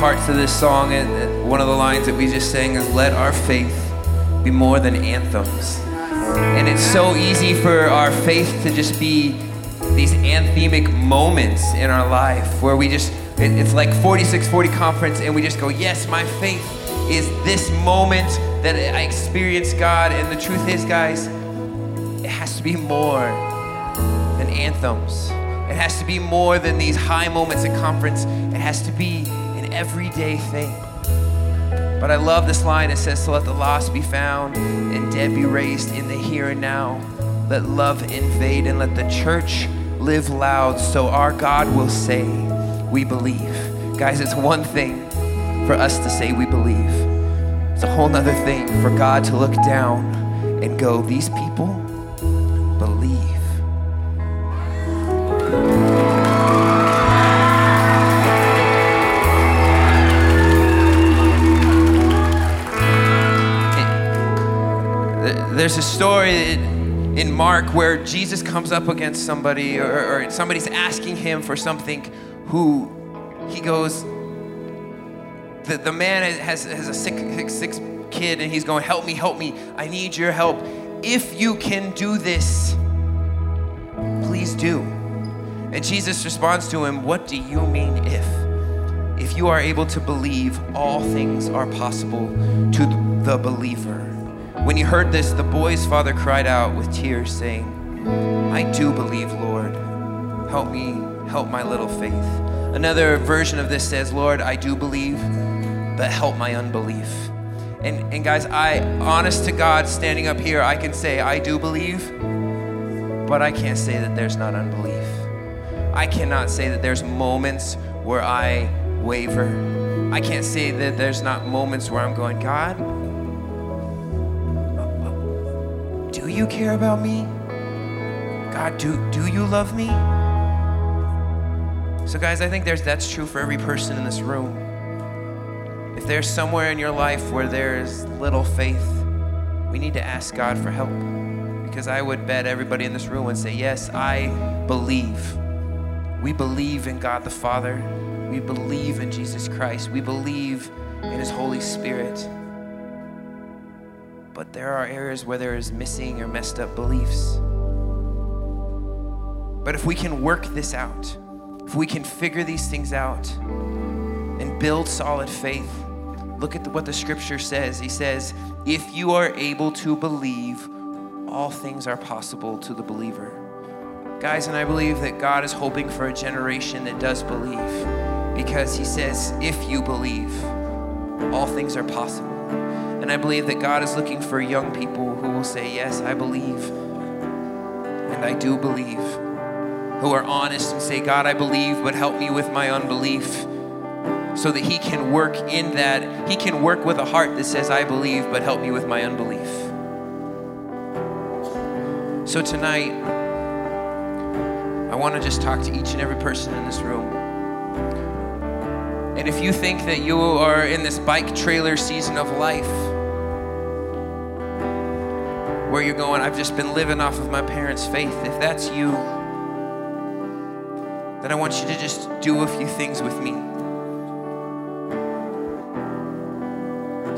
Parts of this song, and one of the lines that we just sang is "Let our faith be more than anthems." And it's so easy for our faith to just be these anthemic moments in our life where we just, it's like 4640 conference, and we just go, "Yes, my faith is this moment that I experience God." And the truth is, guys, it has to be more than anthems. It has to be more than these high moments at conference. It has to be everyday thing. But I love this line. It says, So let the lost be found and dead be raised in the here and now. Let love invade and let the church live loud so our God will say, We believe. Guys, it's one thing for us to say we believe, it's a whole nother thing for God to look down and go, These people There's a story in Mark where Jesus comes up against somebody or, or somebody's asking him for something who he goes, the, the man has, has a sick, sick, sick kid and he's going, Help me, help me. I need your help. If you can do this, please do. And Jesus responds to him, What do you mean if? If you are able to believe, all things are possible to the believer. When he heard this, the boy's father cried out with tears, saying, I do believe, Lord. Help me, help my little faith. Another version of this says, Lord, I do believe, but help my unbelief. And, and guys, I, honest to God, standing up here, I can say, I do believe, but I can't say that there's not unbelief. I cannot say that there's moments where I waver. I can't say that there's not moments where I'm going, God, do you care about me? God, do, do you love me? So, guys, I think there's, that's true for every person in this room. If there's somewhere in your life where there's little faith, we need to ask God for help. Because I would bet everybody in this room would say, Yes, I believe. We believe in God the Father. We believe in Jesus Christ. We believe in His Holy Spirit. But there are areas where there is missing or messed up beliefs. But if we can work this out, if we can figure these things out and build solid faith, look at the, what the scripture says. He says, If you are able to believe, all things are possible to the believer. Guys, and I believe that God is hoping for a generation that does believe because He says, If you believe, all things are possible. And I believe that God is looking for young people who will say, Yes, I believe. And I do believe. Who are honest and say, God, I believe, but help me with my unbelief. So that He can work in that. He can work with a heart that says, I believe, but help me with my unbelief. So tonight, I want to just talk to each and every person in this room. And if you think that you are in this bike trailer season of life, where you're going, I've just been living off of my parents' faith, if that's you, then I want you to just do a few things with me.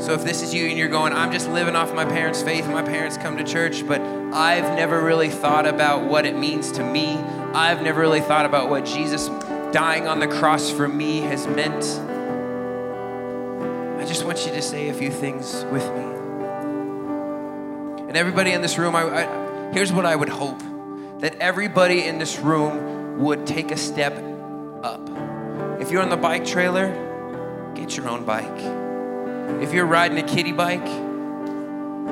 So if this is you and you're going, I'm just living off my parents' faith, my parents come to church, but I've never really thought about what it means to me. I've never really thought about what Jesus dying on the cross for me has meant. I just want you to say a few things with me. And everybody in this room, I, I, here's what I would hope that everybody in this room would take a step up. If you're on the bike trailer, get your own bike. If you're riding a kiddie bike,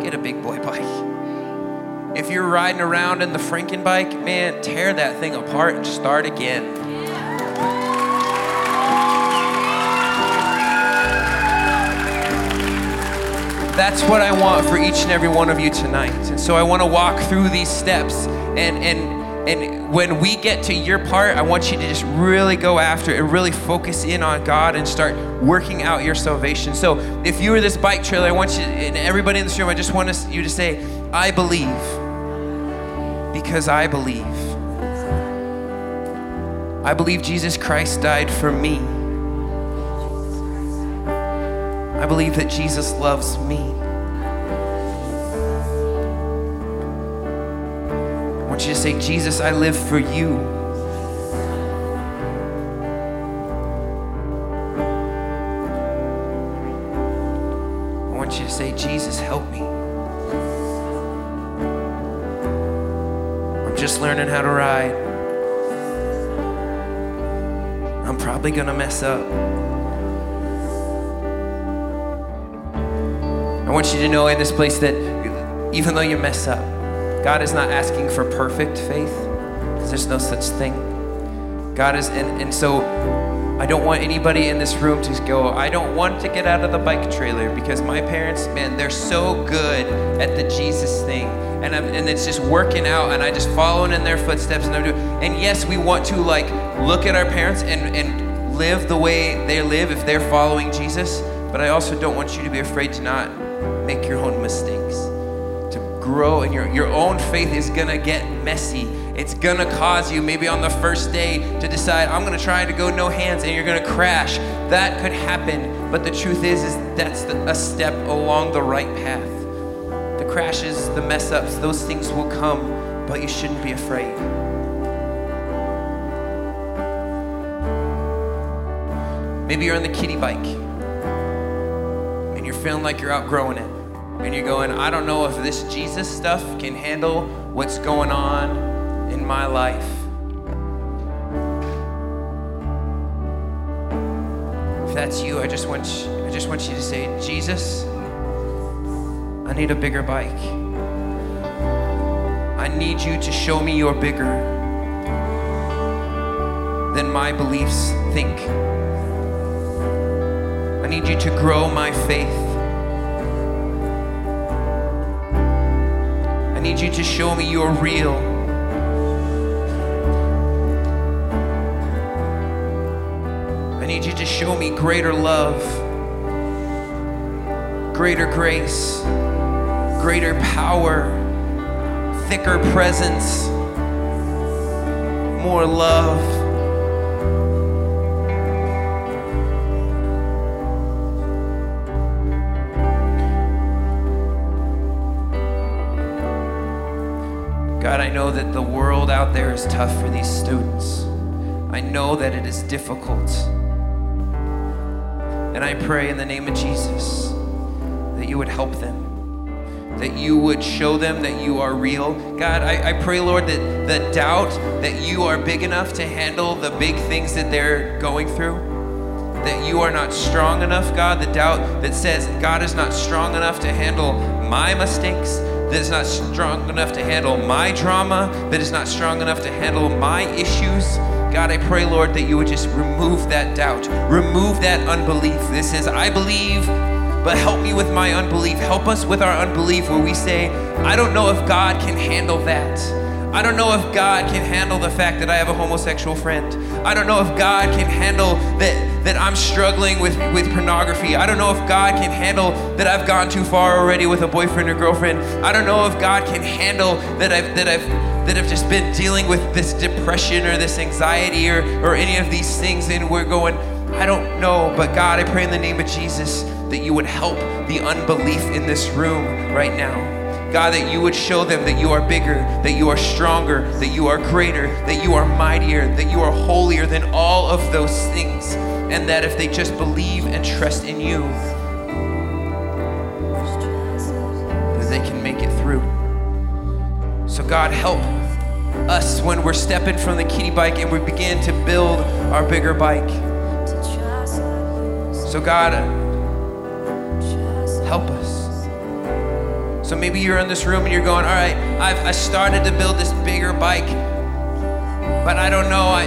get a big boy bike. If you're riding around in the Franken bike, man, tear that thing apart and start again. That's what I want for each and every one of you tonight. And so I want to walk through these steps and and and when we get to your part, I want you to just really go after it and really focus in on God and start working out your salvation. So if you were this bike trailer, I want you and everybody in this room, I just want you to say, I believe. Because I believe. I believe Jesus Christ died for me. I believe that Jesus loves me. I want you to say, Jesus, I live for you. I want you to say, Jesus, help me. I'm just learning how to ride. I'm probably gonna mess up. I want you to know in this place that even though you mess up, God is not asking for perfect faith, because there's no such thing. God is, and, and so I don't want anybody in this room to go, I don't want to get out of the bike trailer because my parents, man, they're so good at the Jesus thing. And, I'm, and it's just working out, and I just following in their footsteps, and I'm doing. And yes, we want to like look at our parents and, and live the way they live if they're following Jesus. But I also don't want you to be afraid to not make your own mistakes. To grow in your your own faith is gonna get messy. It's gonna cause you maybe on the first day to decide I'm gonna try to go no hands and you're gonna crash. That could happen, but the truth is is that's the, a step along the right path. The crashes, the mess ups, those things will come, but you shouldn't be afraid. Maybe you're on the kiddie bike and you're feeling like you're outgrowing it. And you're going, I don't know if this Jesus stuff can handle what's going on in my life. If that's you, I just want you, I just want you to say, Jesus, I need a bigger bike. I need you to show me you're bigger than my beliefs think. I need you to grow my faith. Need you to show me you're real. I need you to show me greater love, greater grace, greater power, thicker presence, more love. Know that the world out there is tough for these students. I know that it is difficult. And I pray in the name of Jesus that you would help them, that you would show them that you are real. God, I, I pray, Lord, that the doubt that you are big enough to handle the big things that they're going through, that you are not strong enough, God, the doubt that says God is not strong enough to handle my mistakes, that is not strong enough to handle my drama, that is not strong enough to handle my issues. God, I pray, Lord, that you would just remove that doubt, remove that unbelief. This is, I believe, but help me with my unbelief. Help us with our unbelief where we say, I don't know if God can handle that. I don't know if God can handle the fact that I have a homosexual friend. I don't know if God can handle that, that I'm struggling with, with pornography. I don't know if God can handle that I've gone too far already with a boyfriend or girlfriend. I don't know if God can handle that I've that I've that have just been dealing with this depression or this anxiety or, or any of these things, and we're going, I don't know, but God, I pray in the name of Jesus that you would help the unbelief in this room right now. God, that you would show them that you are bigger, that you are stronger, that you are greater, that you are mightier, that you are holier than all of those things, and that if they just believe and trust in you, that they can make it through. So, God, help us when we're stepping from the kitty bike and we begin to build our bigger bike. So, God, help us. So maybe you're in this room and you're going, all right, I've I started to build this bigger bike, but I don't know. I,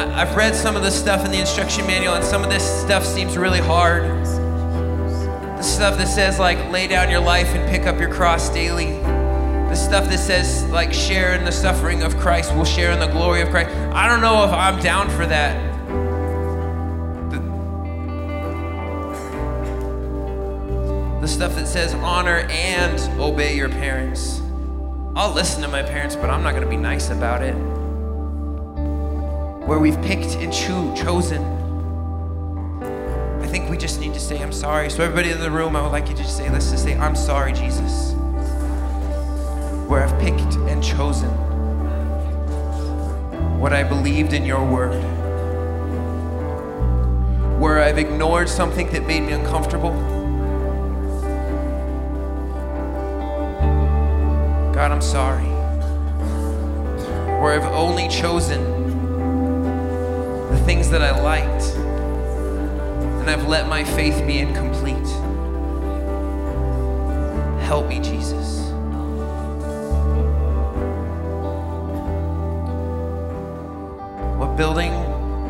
I I've read some of the stuff in the instruction manual, and some of this stuff seems really hard. The stuff that says like lay down your life and pick up your cross daily. The stuff that says like share in the suffering of Christ, we'll share in the glory of Christ. I don't know if I'm down for that. Stuff that says honor and obey your parents. I'll listen to my parents, but I'm not going to be nice about it. Where we've picked and cho- chosen. I think we just need to say, I'm sorry. So, everybody in the room, I would like you to just say, let's just say, I'm sorry, Jesus. Where I've picked and chosen what I believed in your word. Where I've ignored something that made me uncomfortable. God, I'm sorry. Where I've only chosen the things that I liked, and I've let my faith be incomplete. Help me, Jesus. What building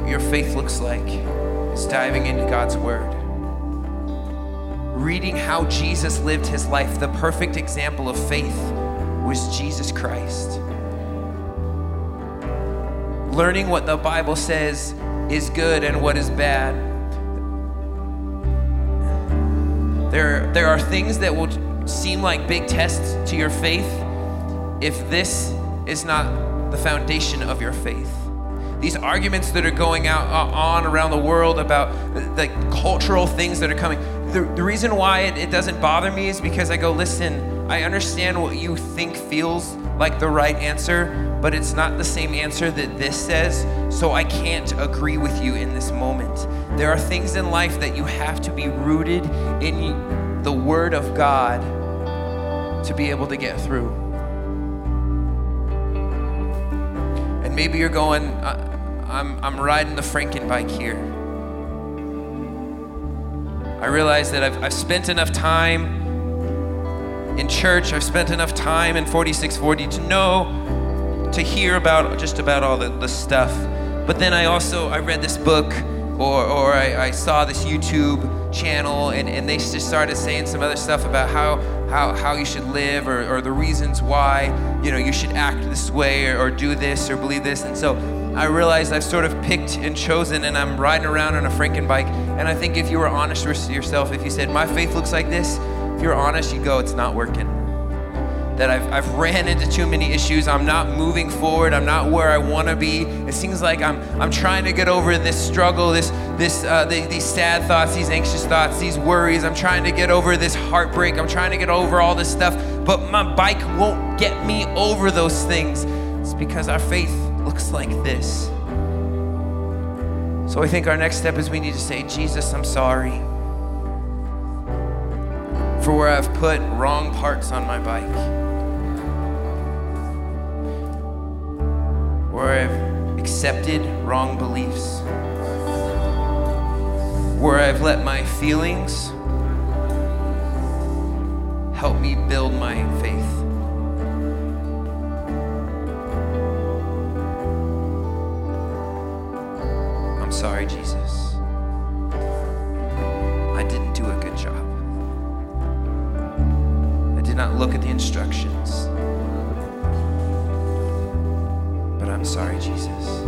your faith looks like is diving into God's Word reading how Jesus lived his life, the perfect example of faith was Jesus Christ. Learning what the Bible says is good and what is bad. There, there are things that will seem like big tests to your faith if this is not the foundation of your faith. These arguments that are going out uh, on around the world about the cultural things that are coming. The, the reason why it, it doesn't bother me is because I go, listen, I understand what you think feels like the right answer, but it's not the same answer that this says, so I can't agree with you in this moment. There are things in life that you have to be rooted in the Word of God to be able to get through. And maybe you're going, I'm, I'm riding the Franken bike here. I realize that I've, I've spent enough time in church, I've spent enough time in 4640 to know, to hear about just about all the, the stuff. But then I also, I read this book or, or I, I saw this YouTube channel and, and they just started saying some other stuff about how, how, how you should live or, or the reasons why, you know, you should act this way or, or do this or believe this. And so I realized I've sort of picked and chosen, and I'm riding around on a Franken bike. And I think if you were honest with yourself, if you said, My faith looks like this, if you're honest, you go, It's not working. That I've, I've ran into too many issues. I'm not moving forward. I'm not where I want to be. It seems like I'm, I'm trying to get over this struggle, this, this, uh, the, these sad thoughts, these anxious thoughts, these worries. I'm trying to get over this heartbreak. I'm trying to get over all this stuff. But my bike won't get me over those things. It's because our faith looks like this. So I think our next step is we need to say, Jesus, I'm sorry for where I've put wrong parts on my bike, where I've accepted wrong beliefs, where I've let my feelings help me build my faith. I'm sorry, Jesus. Look at the instructions. But I'm sorry, Jesus.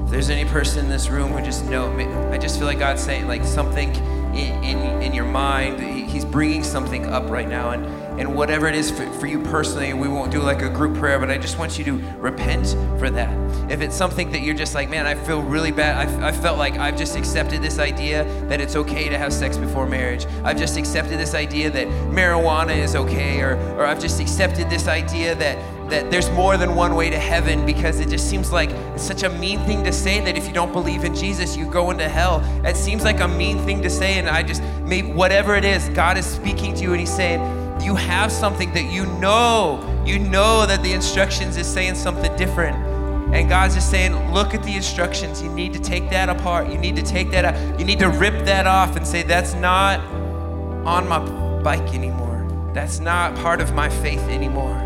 If there's any person in this room who just know, I just feel like God's saying like something in, in, in your mind. He's bringing something up right now. And, and whatever it is for, for you personally, we won't do like a group prayer, but I just want you to repent for that. If it's something that you're just like, man, I feel really bad. I, I felt like I've just accepted this idea that it's okay to have sex before marriage. I've just accepted this idea that marijuana is okay, or, or I've just accepted this idea that that there's more than one way to heaven because it just seems like it's such a mean thing to say that if you don't believe in Jesus, you go into hell. It seems like a mean thing to say, and I just, maybe whatever it is, God is speaking to you and He's saying, You have something that you know, you know that the instructions is saying something different. And God's just saying, Look at the instructions. You need to take that apart. You need to take that out. You need to rip that off and say, That's not on my bike anymore. That's not part of my faith anymore.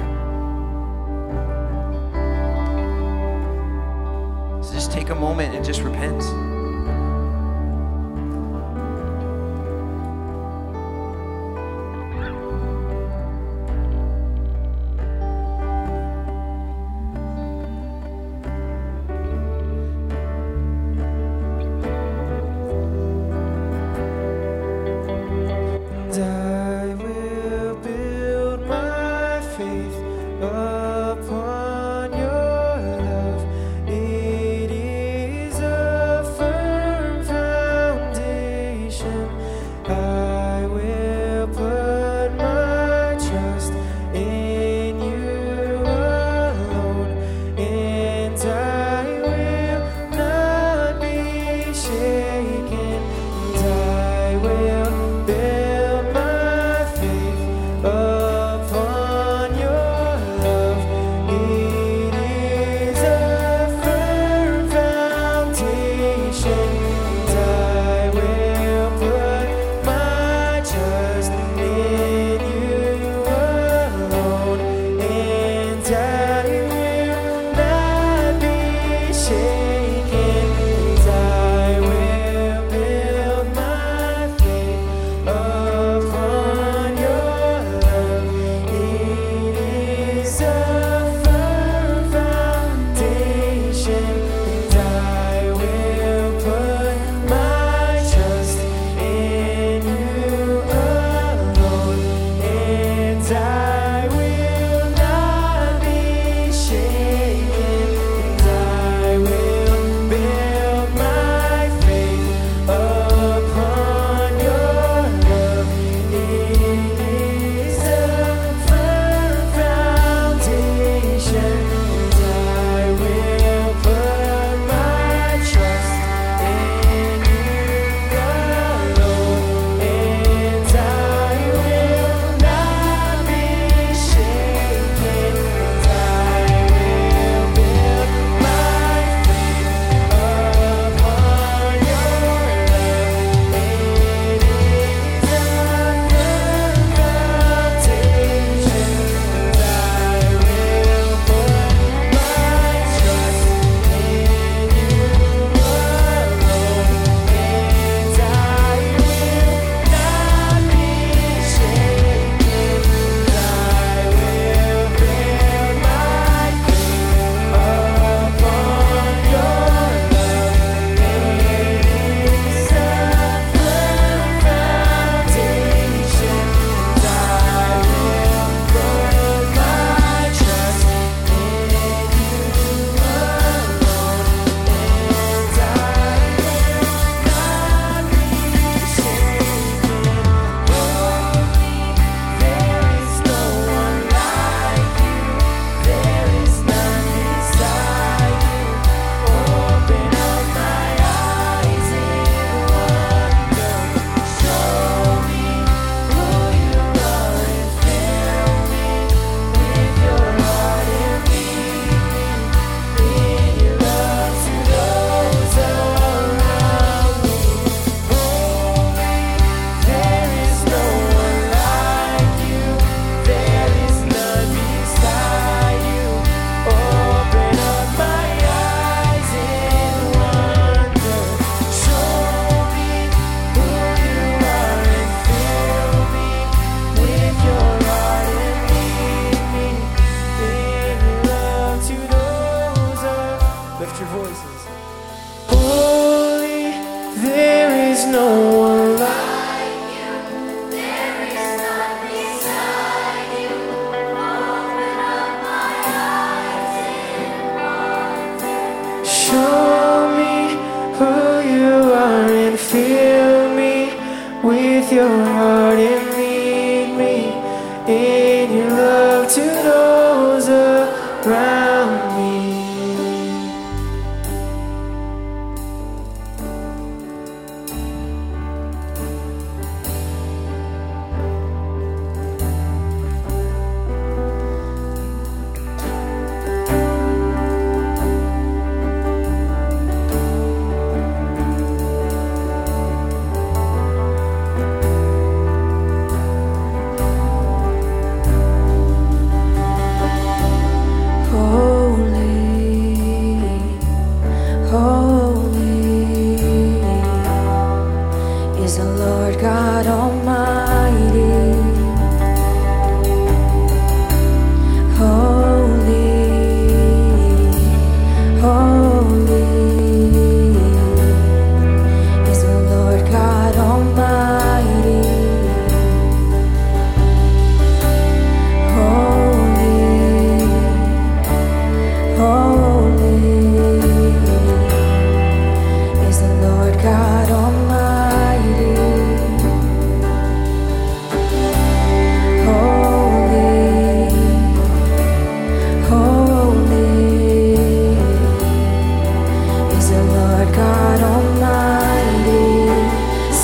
So just take a moment and just repent. Faith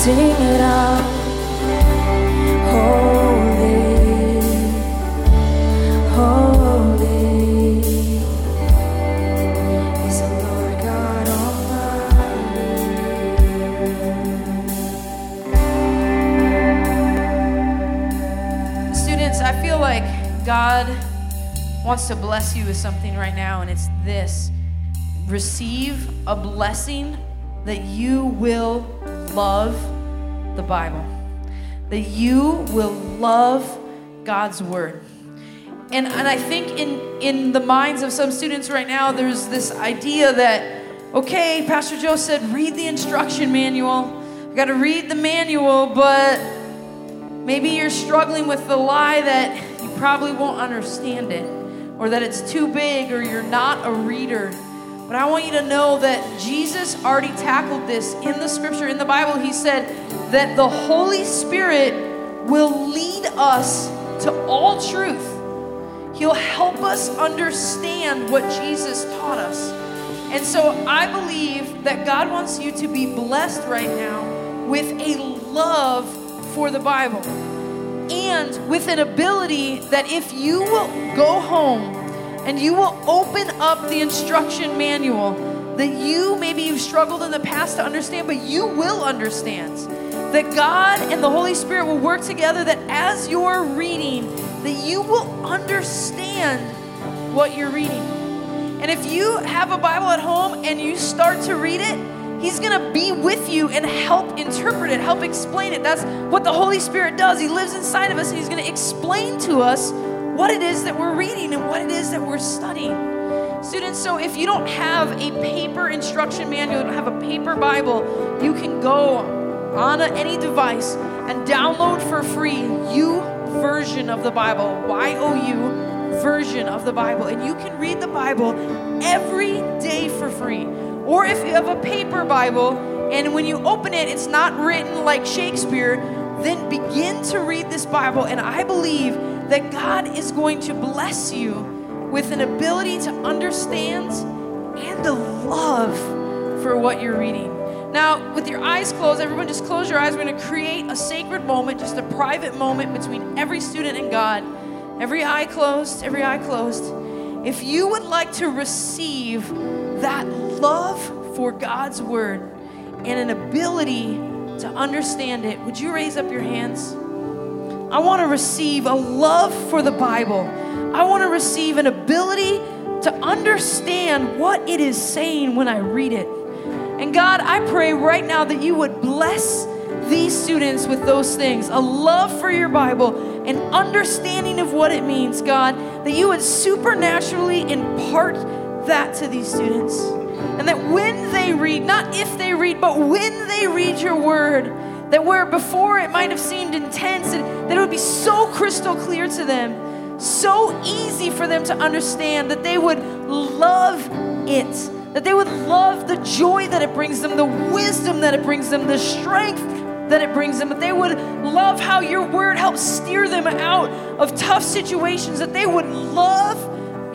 Sing it out. Holy, holy is the Lord God Almighty. Students, I feel like God wants to bless you with something right now, and it's this receive a blessing that you will love the Bible, that you will love God's Word. And, and I think in, in the minds of some students right now, there's this idea that, okay, Pastor Joe said, read the instruction manual. I got to read the manual, but Maybe you're struggling with the lie that you probably won't understand it, or that it's too big, or you're not a reader. But I want you to know that Jesus already tackled this in the scripture. In the Bible, he said that the Holy Spirit will lead us to all truth. He'll help us understand what Jesus taught us. And so I believe that God wants you to be blessed right now with a love for the Bible and with an ability that if you will go home and you will open up the instruction manual that you maybe you've struggled in the past to understand, but you will understand. That God and the Holy Spirit will work together that as you're reading, that you will understand what you're reading. And if you have a Bible at home and you start to read it, He's gonna be with you and help interpret it, help explain it. That's what the Holy Spirit does. He lives inside of us and He's gonna explain to us what it is that we're reading and what it is that we're studying. Students, so if you don't have a paper instruction manual, you don't have a paper Bible, you can go on a- any device and download for free U version of the Bible, Y O U version of the Bible, and you can read the Bible every day for free. Or if you have a paper Bible and when you open it, it's not written like Shakespeare, then begin to read this Bible. And I believe that God is going to bless you with an ability to understand and a love for what you're reading. Now, with your eyes closed, everyone just close your eyes. We're going to create a sacred moment, just a private moment between every student and God. Every eye closed, every eye closed. If you would like to receive that love for God's word and an ability to understand it, would you raise up your hands? I want to receive a love for the Bible. I want to receive an ability to understand what it is saying when I read it. And God, I pray right now that you would bless these students with those things a love for your Bible, an understanding of what it means, God, that you would supernaturally impart that to these students. And that when they read, not if they read, but when they read your word, that where before it might have seemed intense, that it would be so crystal clear to them, so easy for them to understand, that they would love it, that they would love the joy that it brings them, the wisdom that it brings them, the strength that it brings them, that they would love how your word helps steer them out of tough situations, that they would love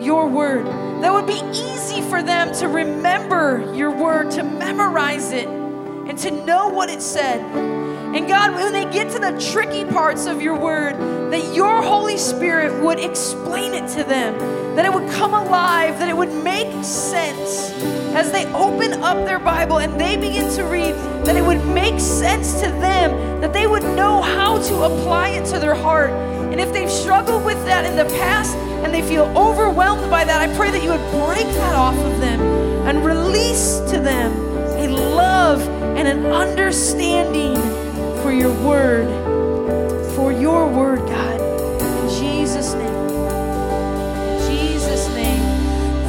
your word. That would be easy for them to remember your word, to memorize it, and to know what it said. And God, when they get to the tricky parts of your word, that your Holy Spirit would explain it to them, that it would come alive, that it would make sense as they open up their Bible and they begin to read, that it would make sense to them, that they would know how to apply it to their heart. And if they've struggled with that in the past and they feel overwhelmed by that, I pray that you would break that off of them and release to them a love and an understanding for your word, for your word, God. In Jesus' name. In Jesus' name.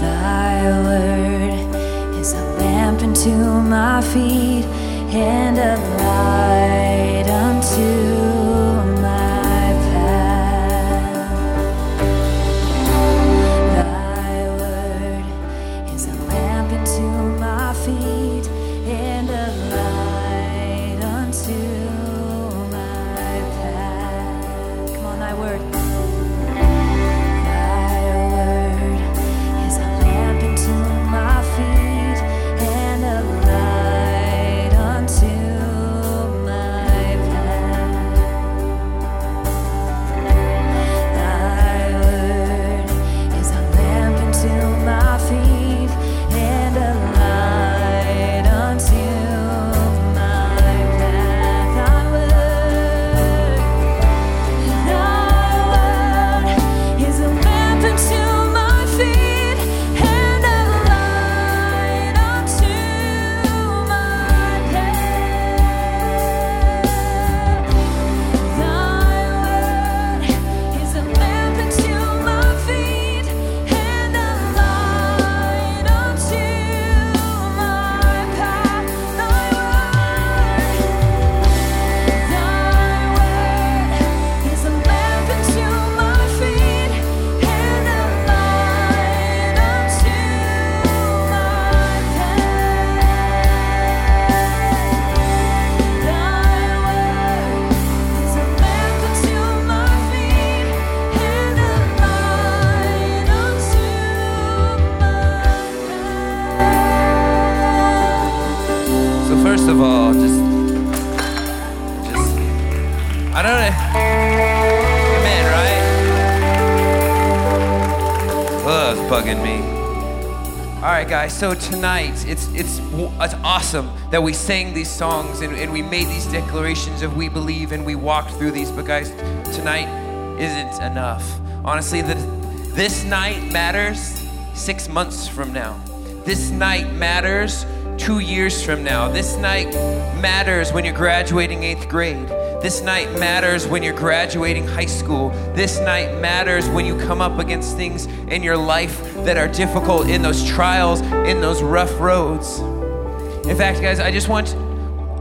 Thy word is a lamp unto my feet and a light So tonight, it's it's it's awesome that we sang these songs and, and we made these declarations of we believe and we walked through these. But guys, tonight isn't enough. Honestly, the, this night matters six months from now. This night matters two years from now. This night matters when you're graduating eighth grade. This night matters when you're graduating high school. This night matters when you come up against things in your life that are difficult, in those trials, in those rough roads. In fact, guys, I just want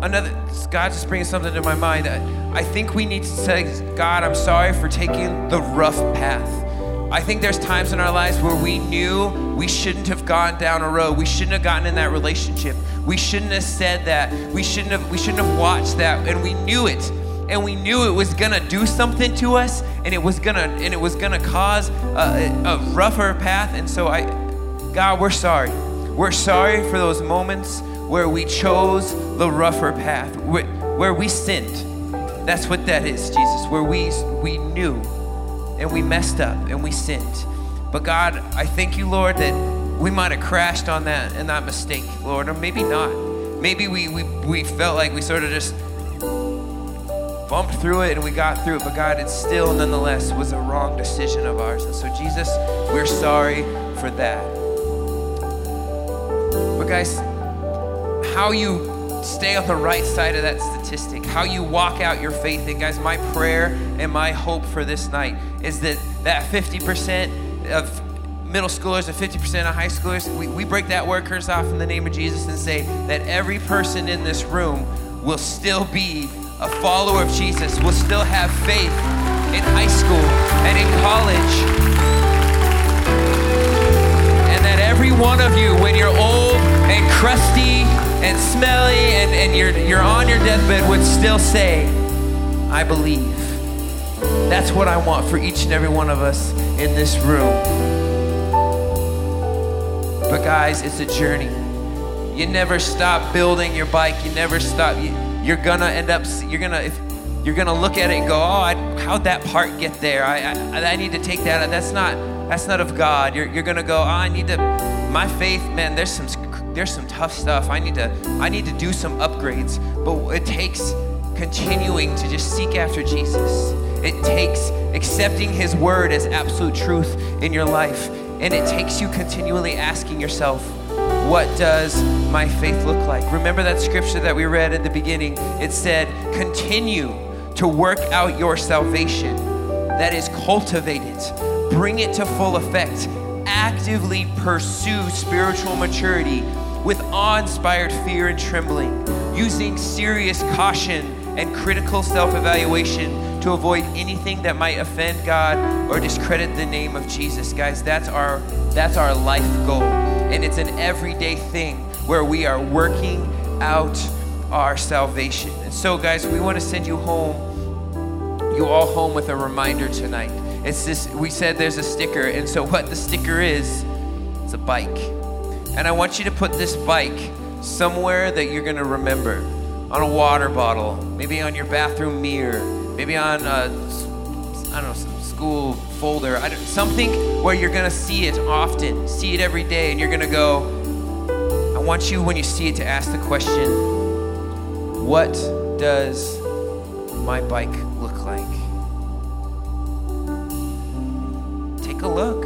another, God just bringing something to my mind. I, I think we need to say, God, I'm sorry for taking the rough path. I think there's times in our lives where we knew we shouldn't have gone down a road. We shouldn't have gotten in that relationship. We shouldn't have said that. We shouldn't have we shouldn't have watched that and we knew it. And we knew it was to do something to us and it was to and it was to cause a, a rougher path and so I God, we're sorry. We're sorry for those moments where we chose the rougher path, where, where we sinned. That's what that is, Jesus, where we, we knew and we messed up and we sinned. But God, I thank you, Lord, that we might have crashed on that and that mistake, Lord, or maybe not. Maybe we, we, we felt like we sort of just bumped through it and we got through it, but God, it still nonetheless was a wrong decision of ours. And so, Jesus, we're sorry for that. But, guys, how you stay on the right side of that statistic, how you walk out your faith. And, guys, my prayer and my hope for this night is that that 50% of middle schoolers and 50% of high schoolers, we, we break that word curse off in the name of Jesus and say that every person in this room will still be a follower of Jesus, will still have faith in high school and in college. And that every one of you, when you're old, and crusty and smelly and, and you're, you're on your deathbed would still say, I believe. That's what I want for each and every one of us in this room. But guys, it's a journey. You never stop building your bike. You never stop. You, you're gonna end up. You're gonna. If, you're gonna look at it and go, "Oh, I, how'd that part get there? I, I, I need to take that. That's not. That's not of God." You're, you're gonna go, "Oh, I need to. My faith, man. There's some. There's some tough stuff. I need to. I need to do some upgrades. But it takes continuing to just seek after Jesus. It takes accepting His word as absolute truth in your life, and it takes you continually asking yourself, what does my faith look like? Remember that scripture that we read at the beginning? It said, continue to work out your salvation. That is, cultivate it, bring it to full effect, actively pursue spiritual maturity with awe inspired fear and trembling, using serious caution and critical self evaluation to avoid anything that might offend God or discredit the name of Jesus. Guys, that's our, that's our life goal and it's an everyday thing where we are working out our salvation. And so, guys, we want to send you home, you all home with a reminder tonight. It's this, we said there's a sticker, and so what the sticker is, it's a bike. And I want you to put this bike somewhere that you're going to remember on a water bottle, maybe on your bathroom mirror, maybe on a, I don't know, some school folder, something where you're gonna see it often, see it every day, and you're gonna go, I want you, when you see it, to ask the question, what does my bike look like? Take a look.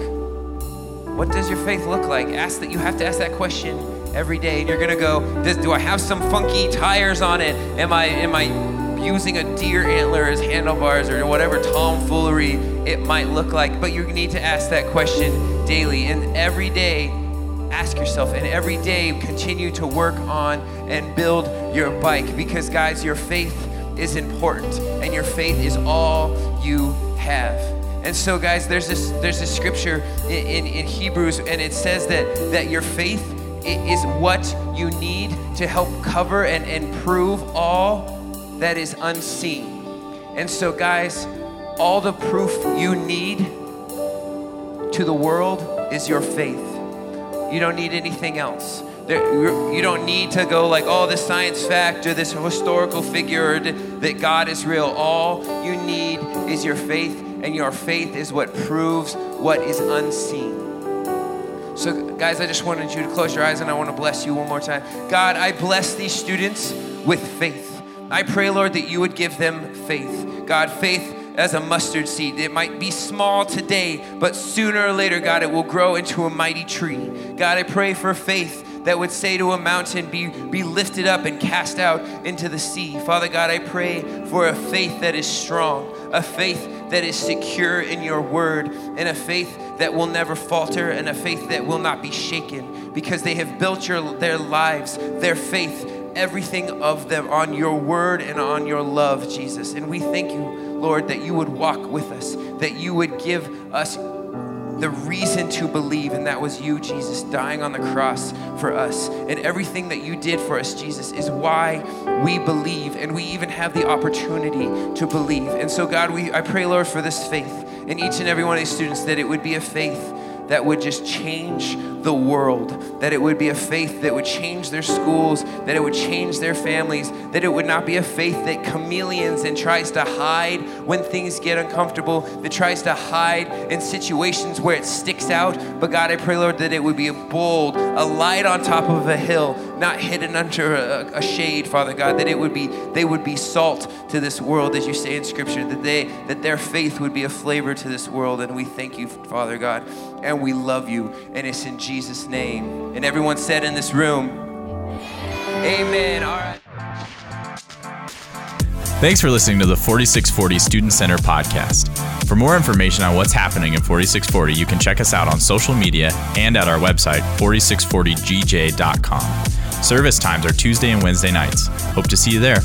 What does your faith look like? Ask that you have to ask that question every day, and you're gonna go, do I have some funky tires on it? Am I am I using a deer antler as handlebars or whatever tomfoolery it might look like. But you need to ask that question daily. And every day, ask yourself, and every day, continue to work on and build your bike. Because, guys, your faith is important, and your faith is all you have. And so, guys, there's this there's this scripture in, in, in Hebrews, and it says that that your faith is what you need to help cover and, and prove all that is unseen. And so, guys, all the proof you need to the world is your faith. You don't need anything else. You don't need to go like, oh, this science fact or this historical figure that God is real. All you need is your faith, and your faith is what proves what is unseen. So, guys, I just wanted you to close your eyes and I want to bless you one more time. God, I bless these students with faith. I pray, Lord, that you would give them faith. God, faith as a mustard seed. It might be small today, but sooner or later, God, it will grow into a mighty tree. God, I pray for faith that would say to a mountain, be, be lifted up and cast out into the sea. Father God, I pray for a faith that is strong, a faith that is secure in your word, and a faith that will never falter, and a faith that will not be shaken because they have built your, their lives, their faith everything of them on your word and on your love, Jesus. And we thank you, Lord, that you would walk with us, that you would give us the reason to believe, and that was you, Jesus, dying on the cross for us. And everything that you did for us, Jesus, is why we believe, and we even have the opportunity to believe. And so, God, we, I pray, Lord, for this faith in each and every one of these students, that it would be a faith that would just change the world, that it would be a faith that would change their schools, that it would change their families, that it would not be a faith that chameleons and tries to hide when things get uncomfortable, that tries to hide in situations where it sticks out. But God, I pray, Lord, that it would be a bold, a light on top of a hill, not hidden under a, a shade, Father God, that it would be, they would be salt to this world, as you say in Scripture, that they, that their faith would be a flavor to this world. And we thank you, Father God, and we love you. And it's in Jesus' name. And everyone said in this room, Amen. All right. Thanks for listening to the 4640 Student Center podcast. For more information on what's happening in 4640, you can check us out on social media and at our website, 4640gj.com. Service times are Tuesday and Wednesday nights. Hope to see you there.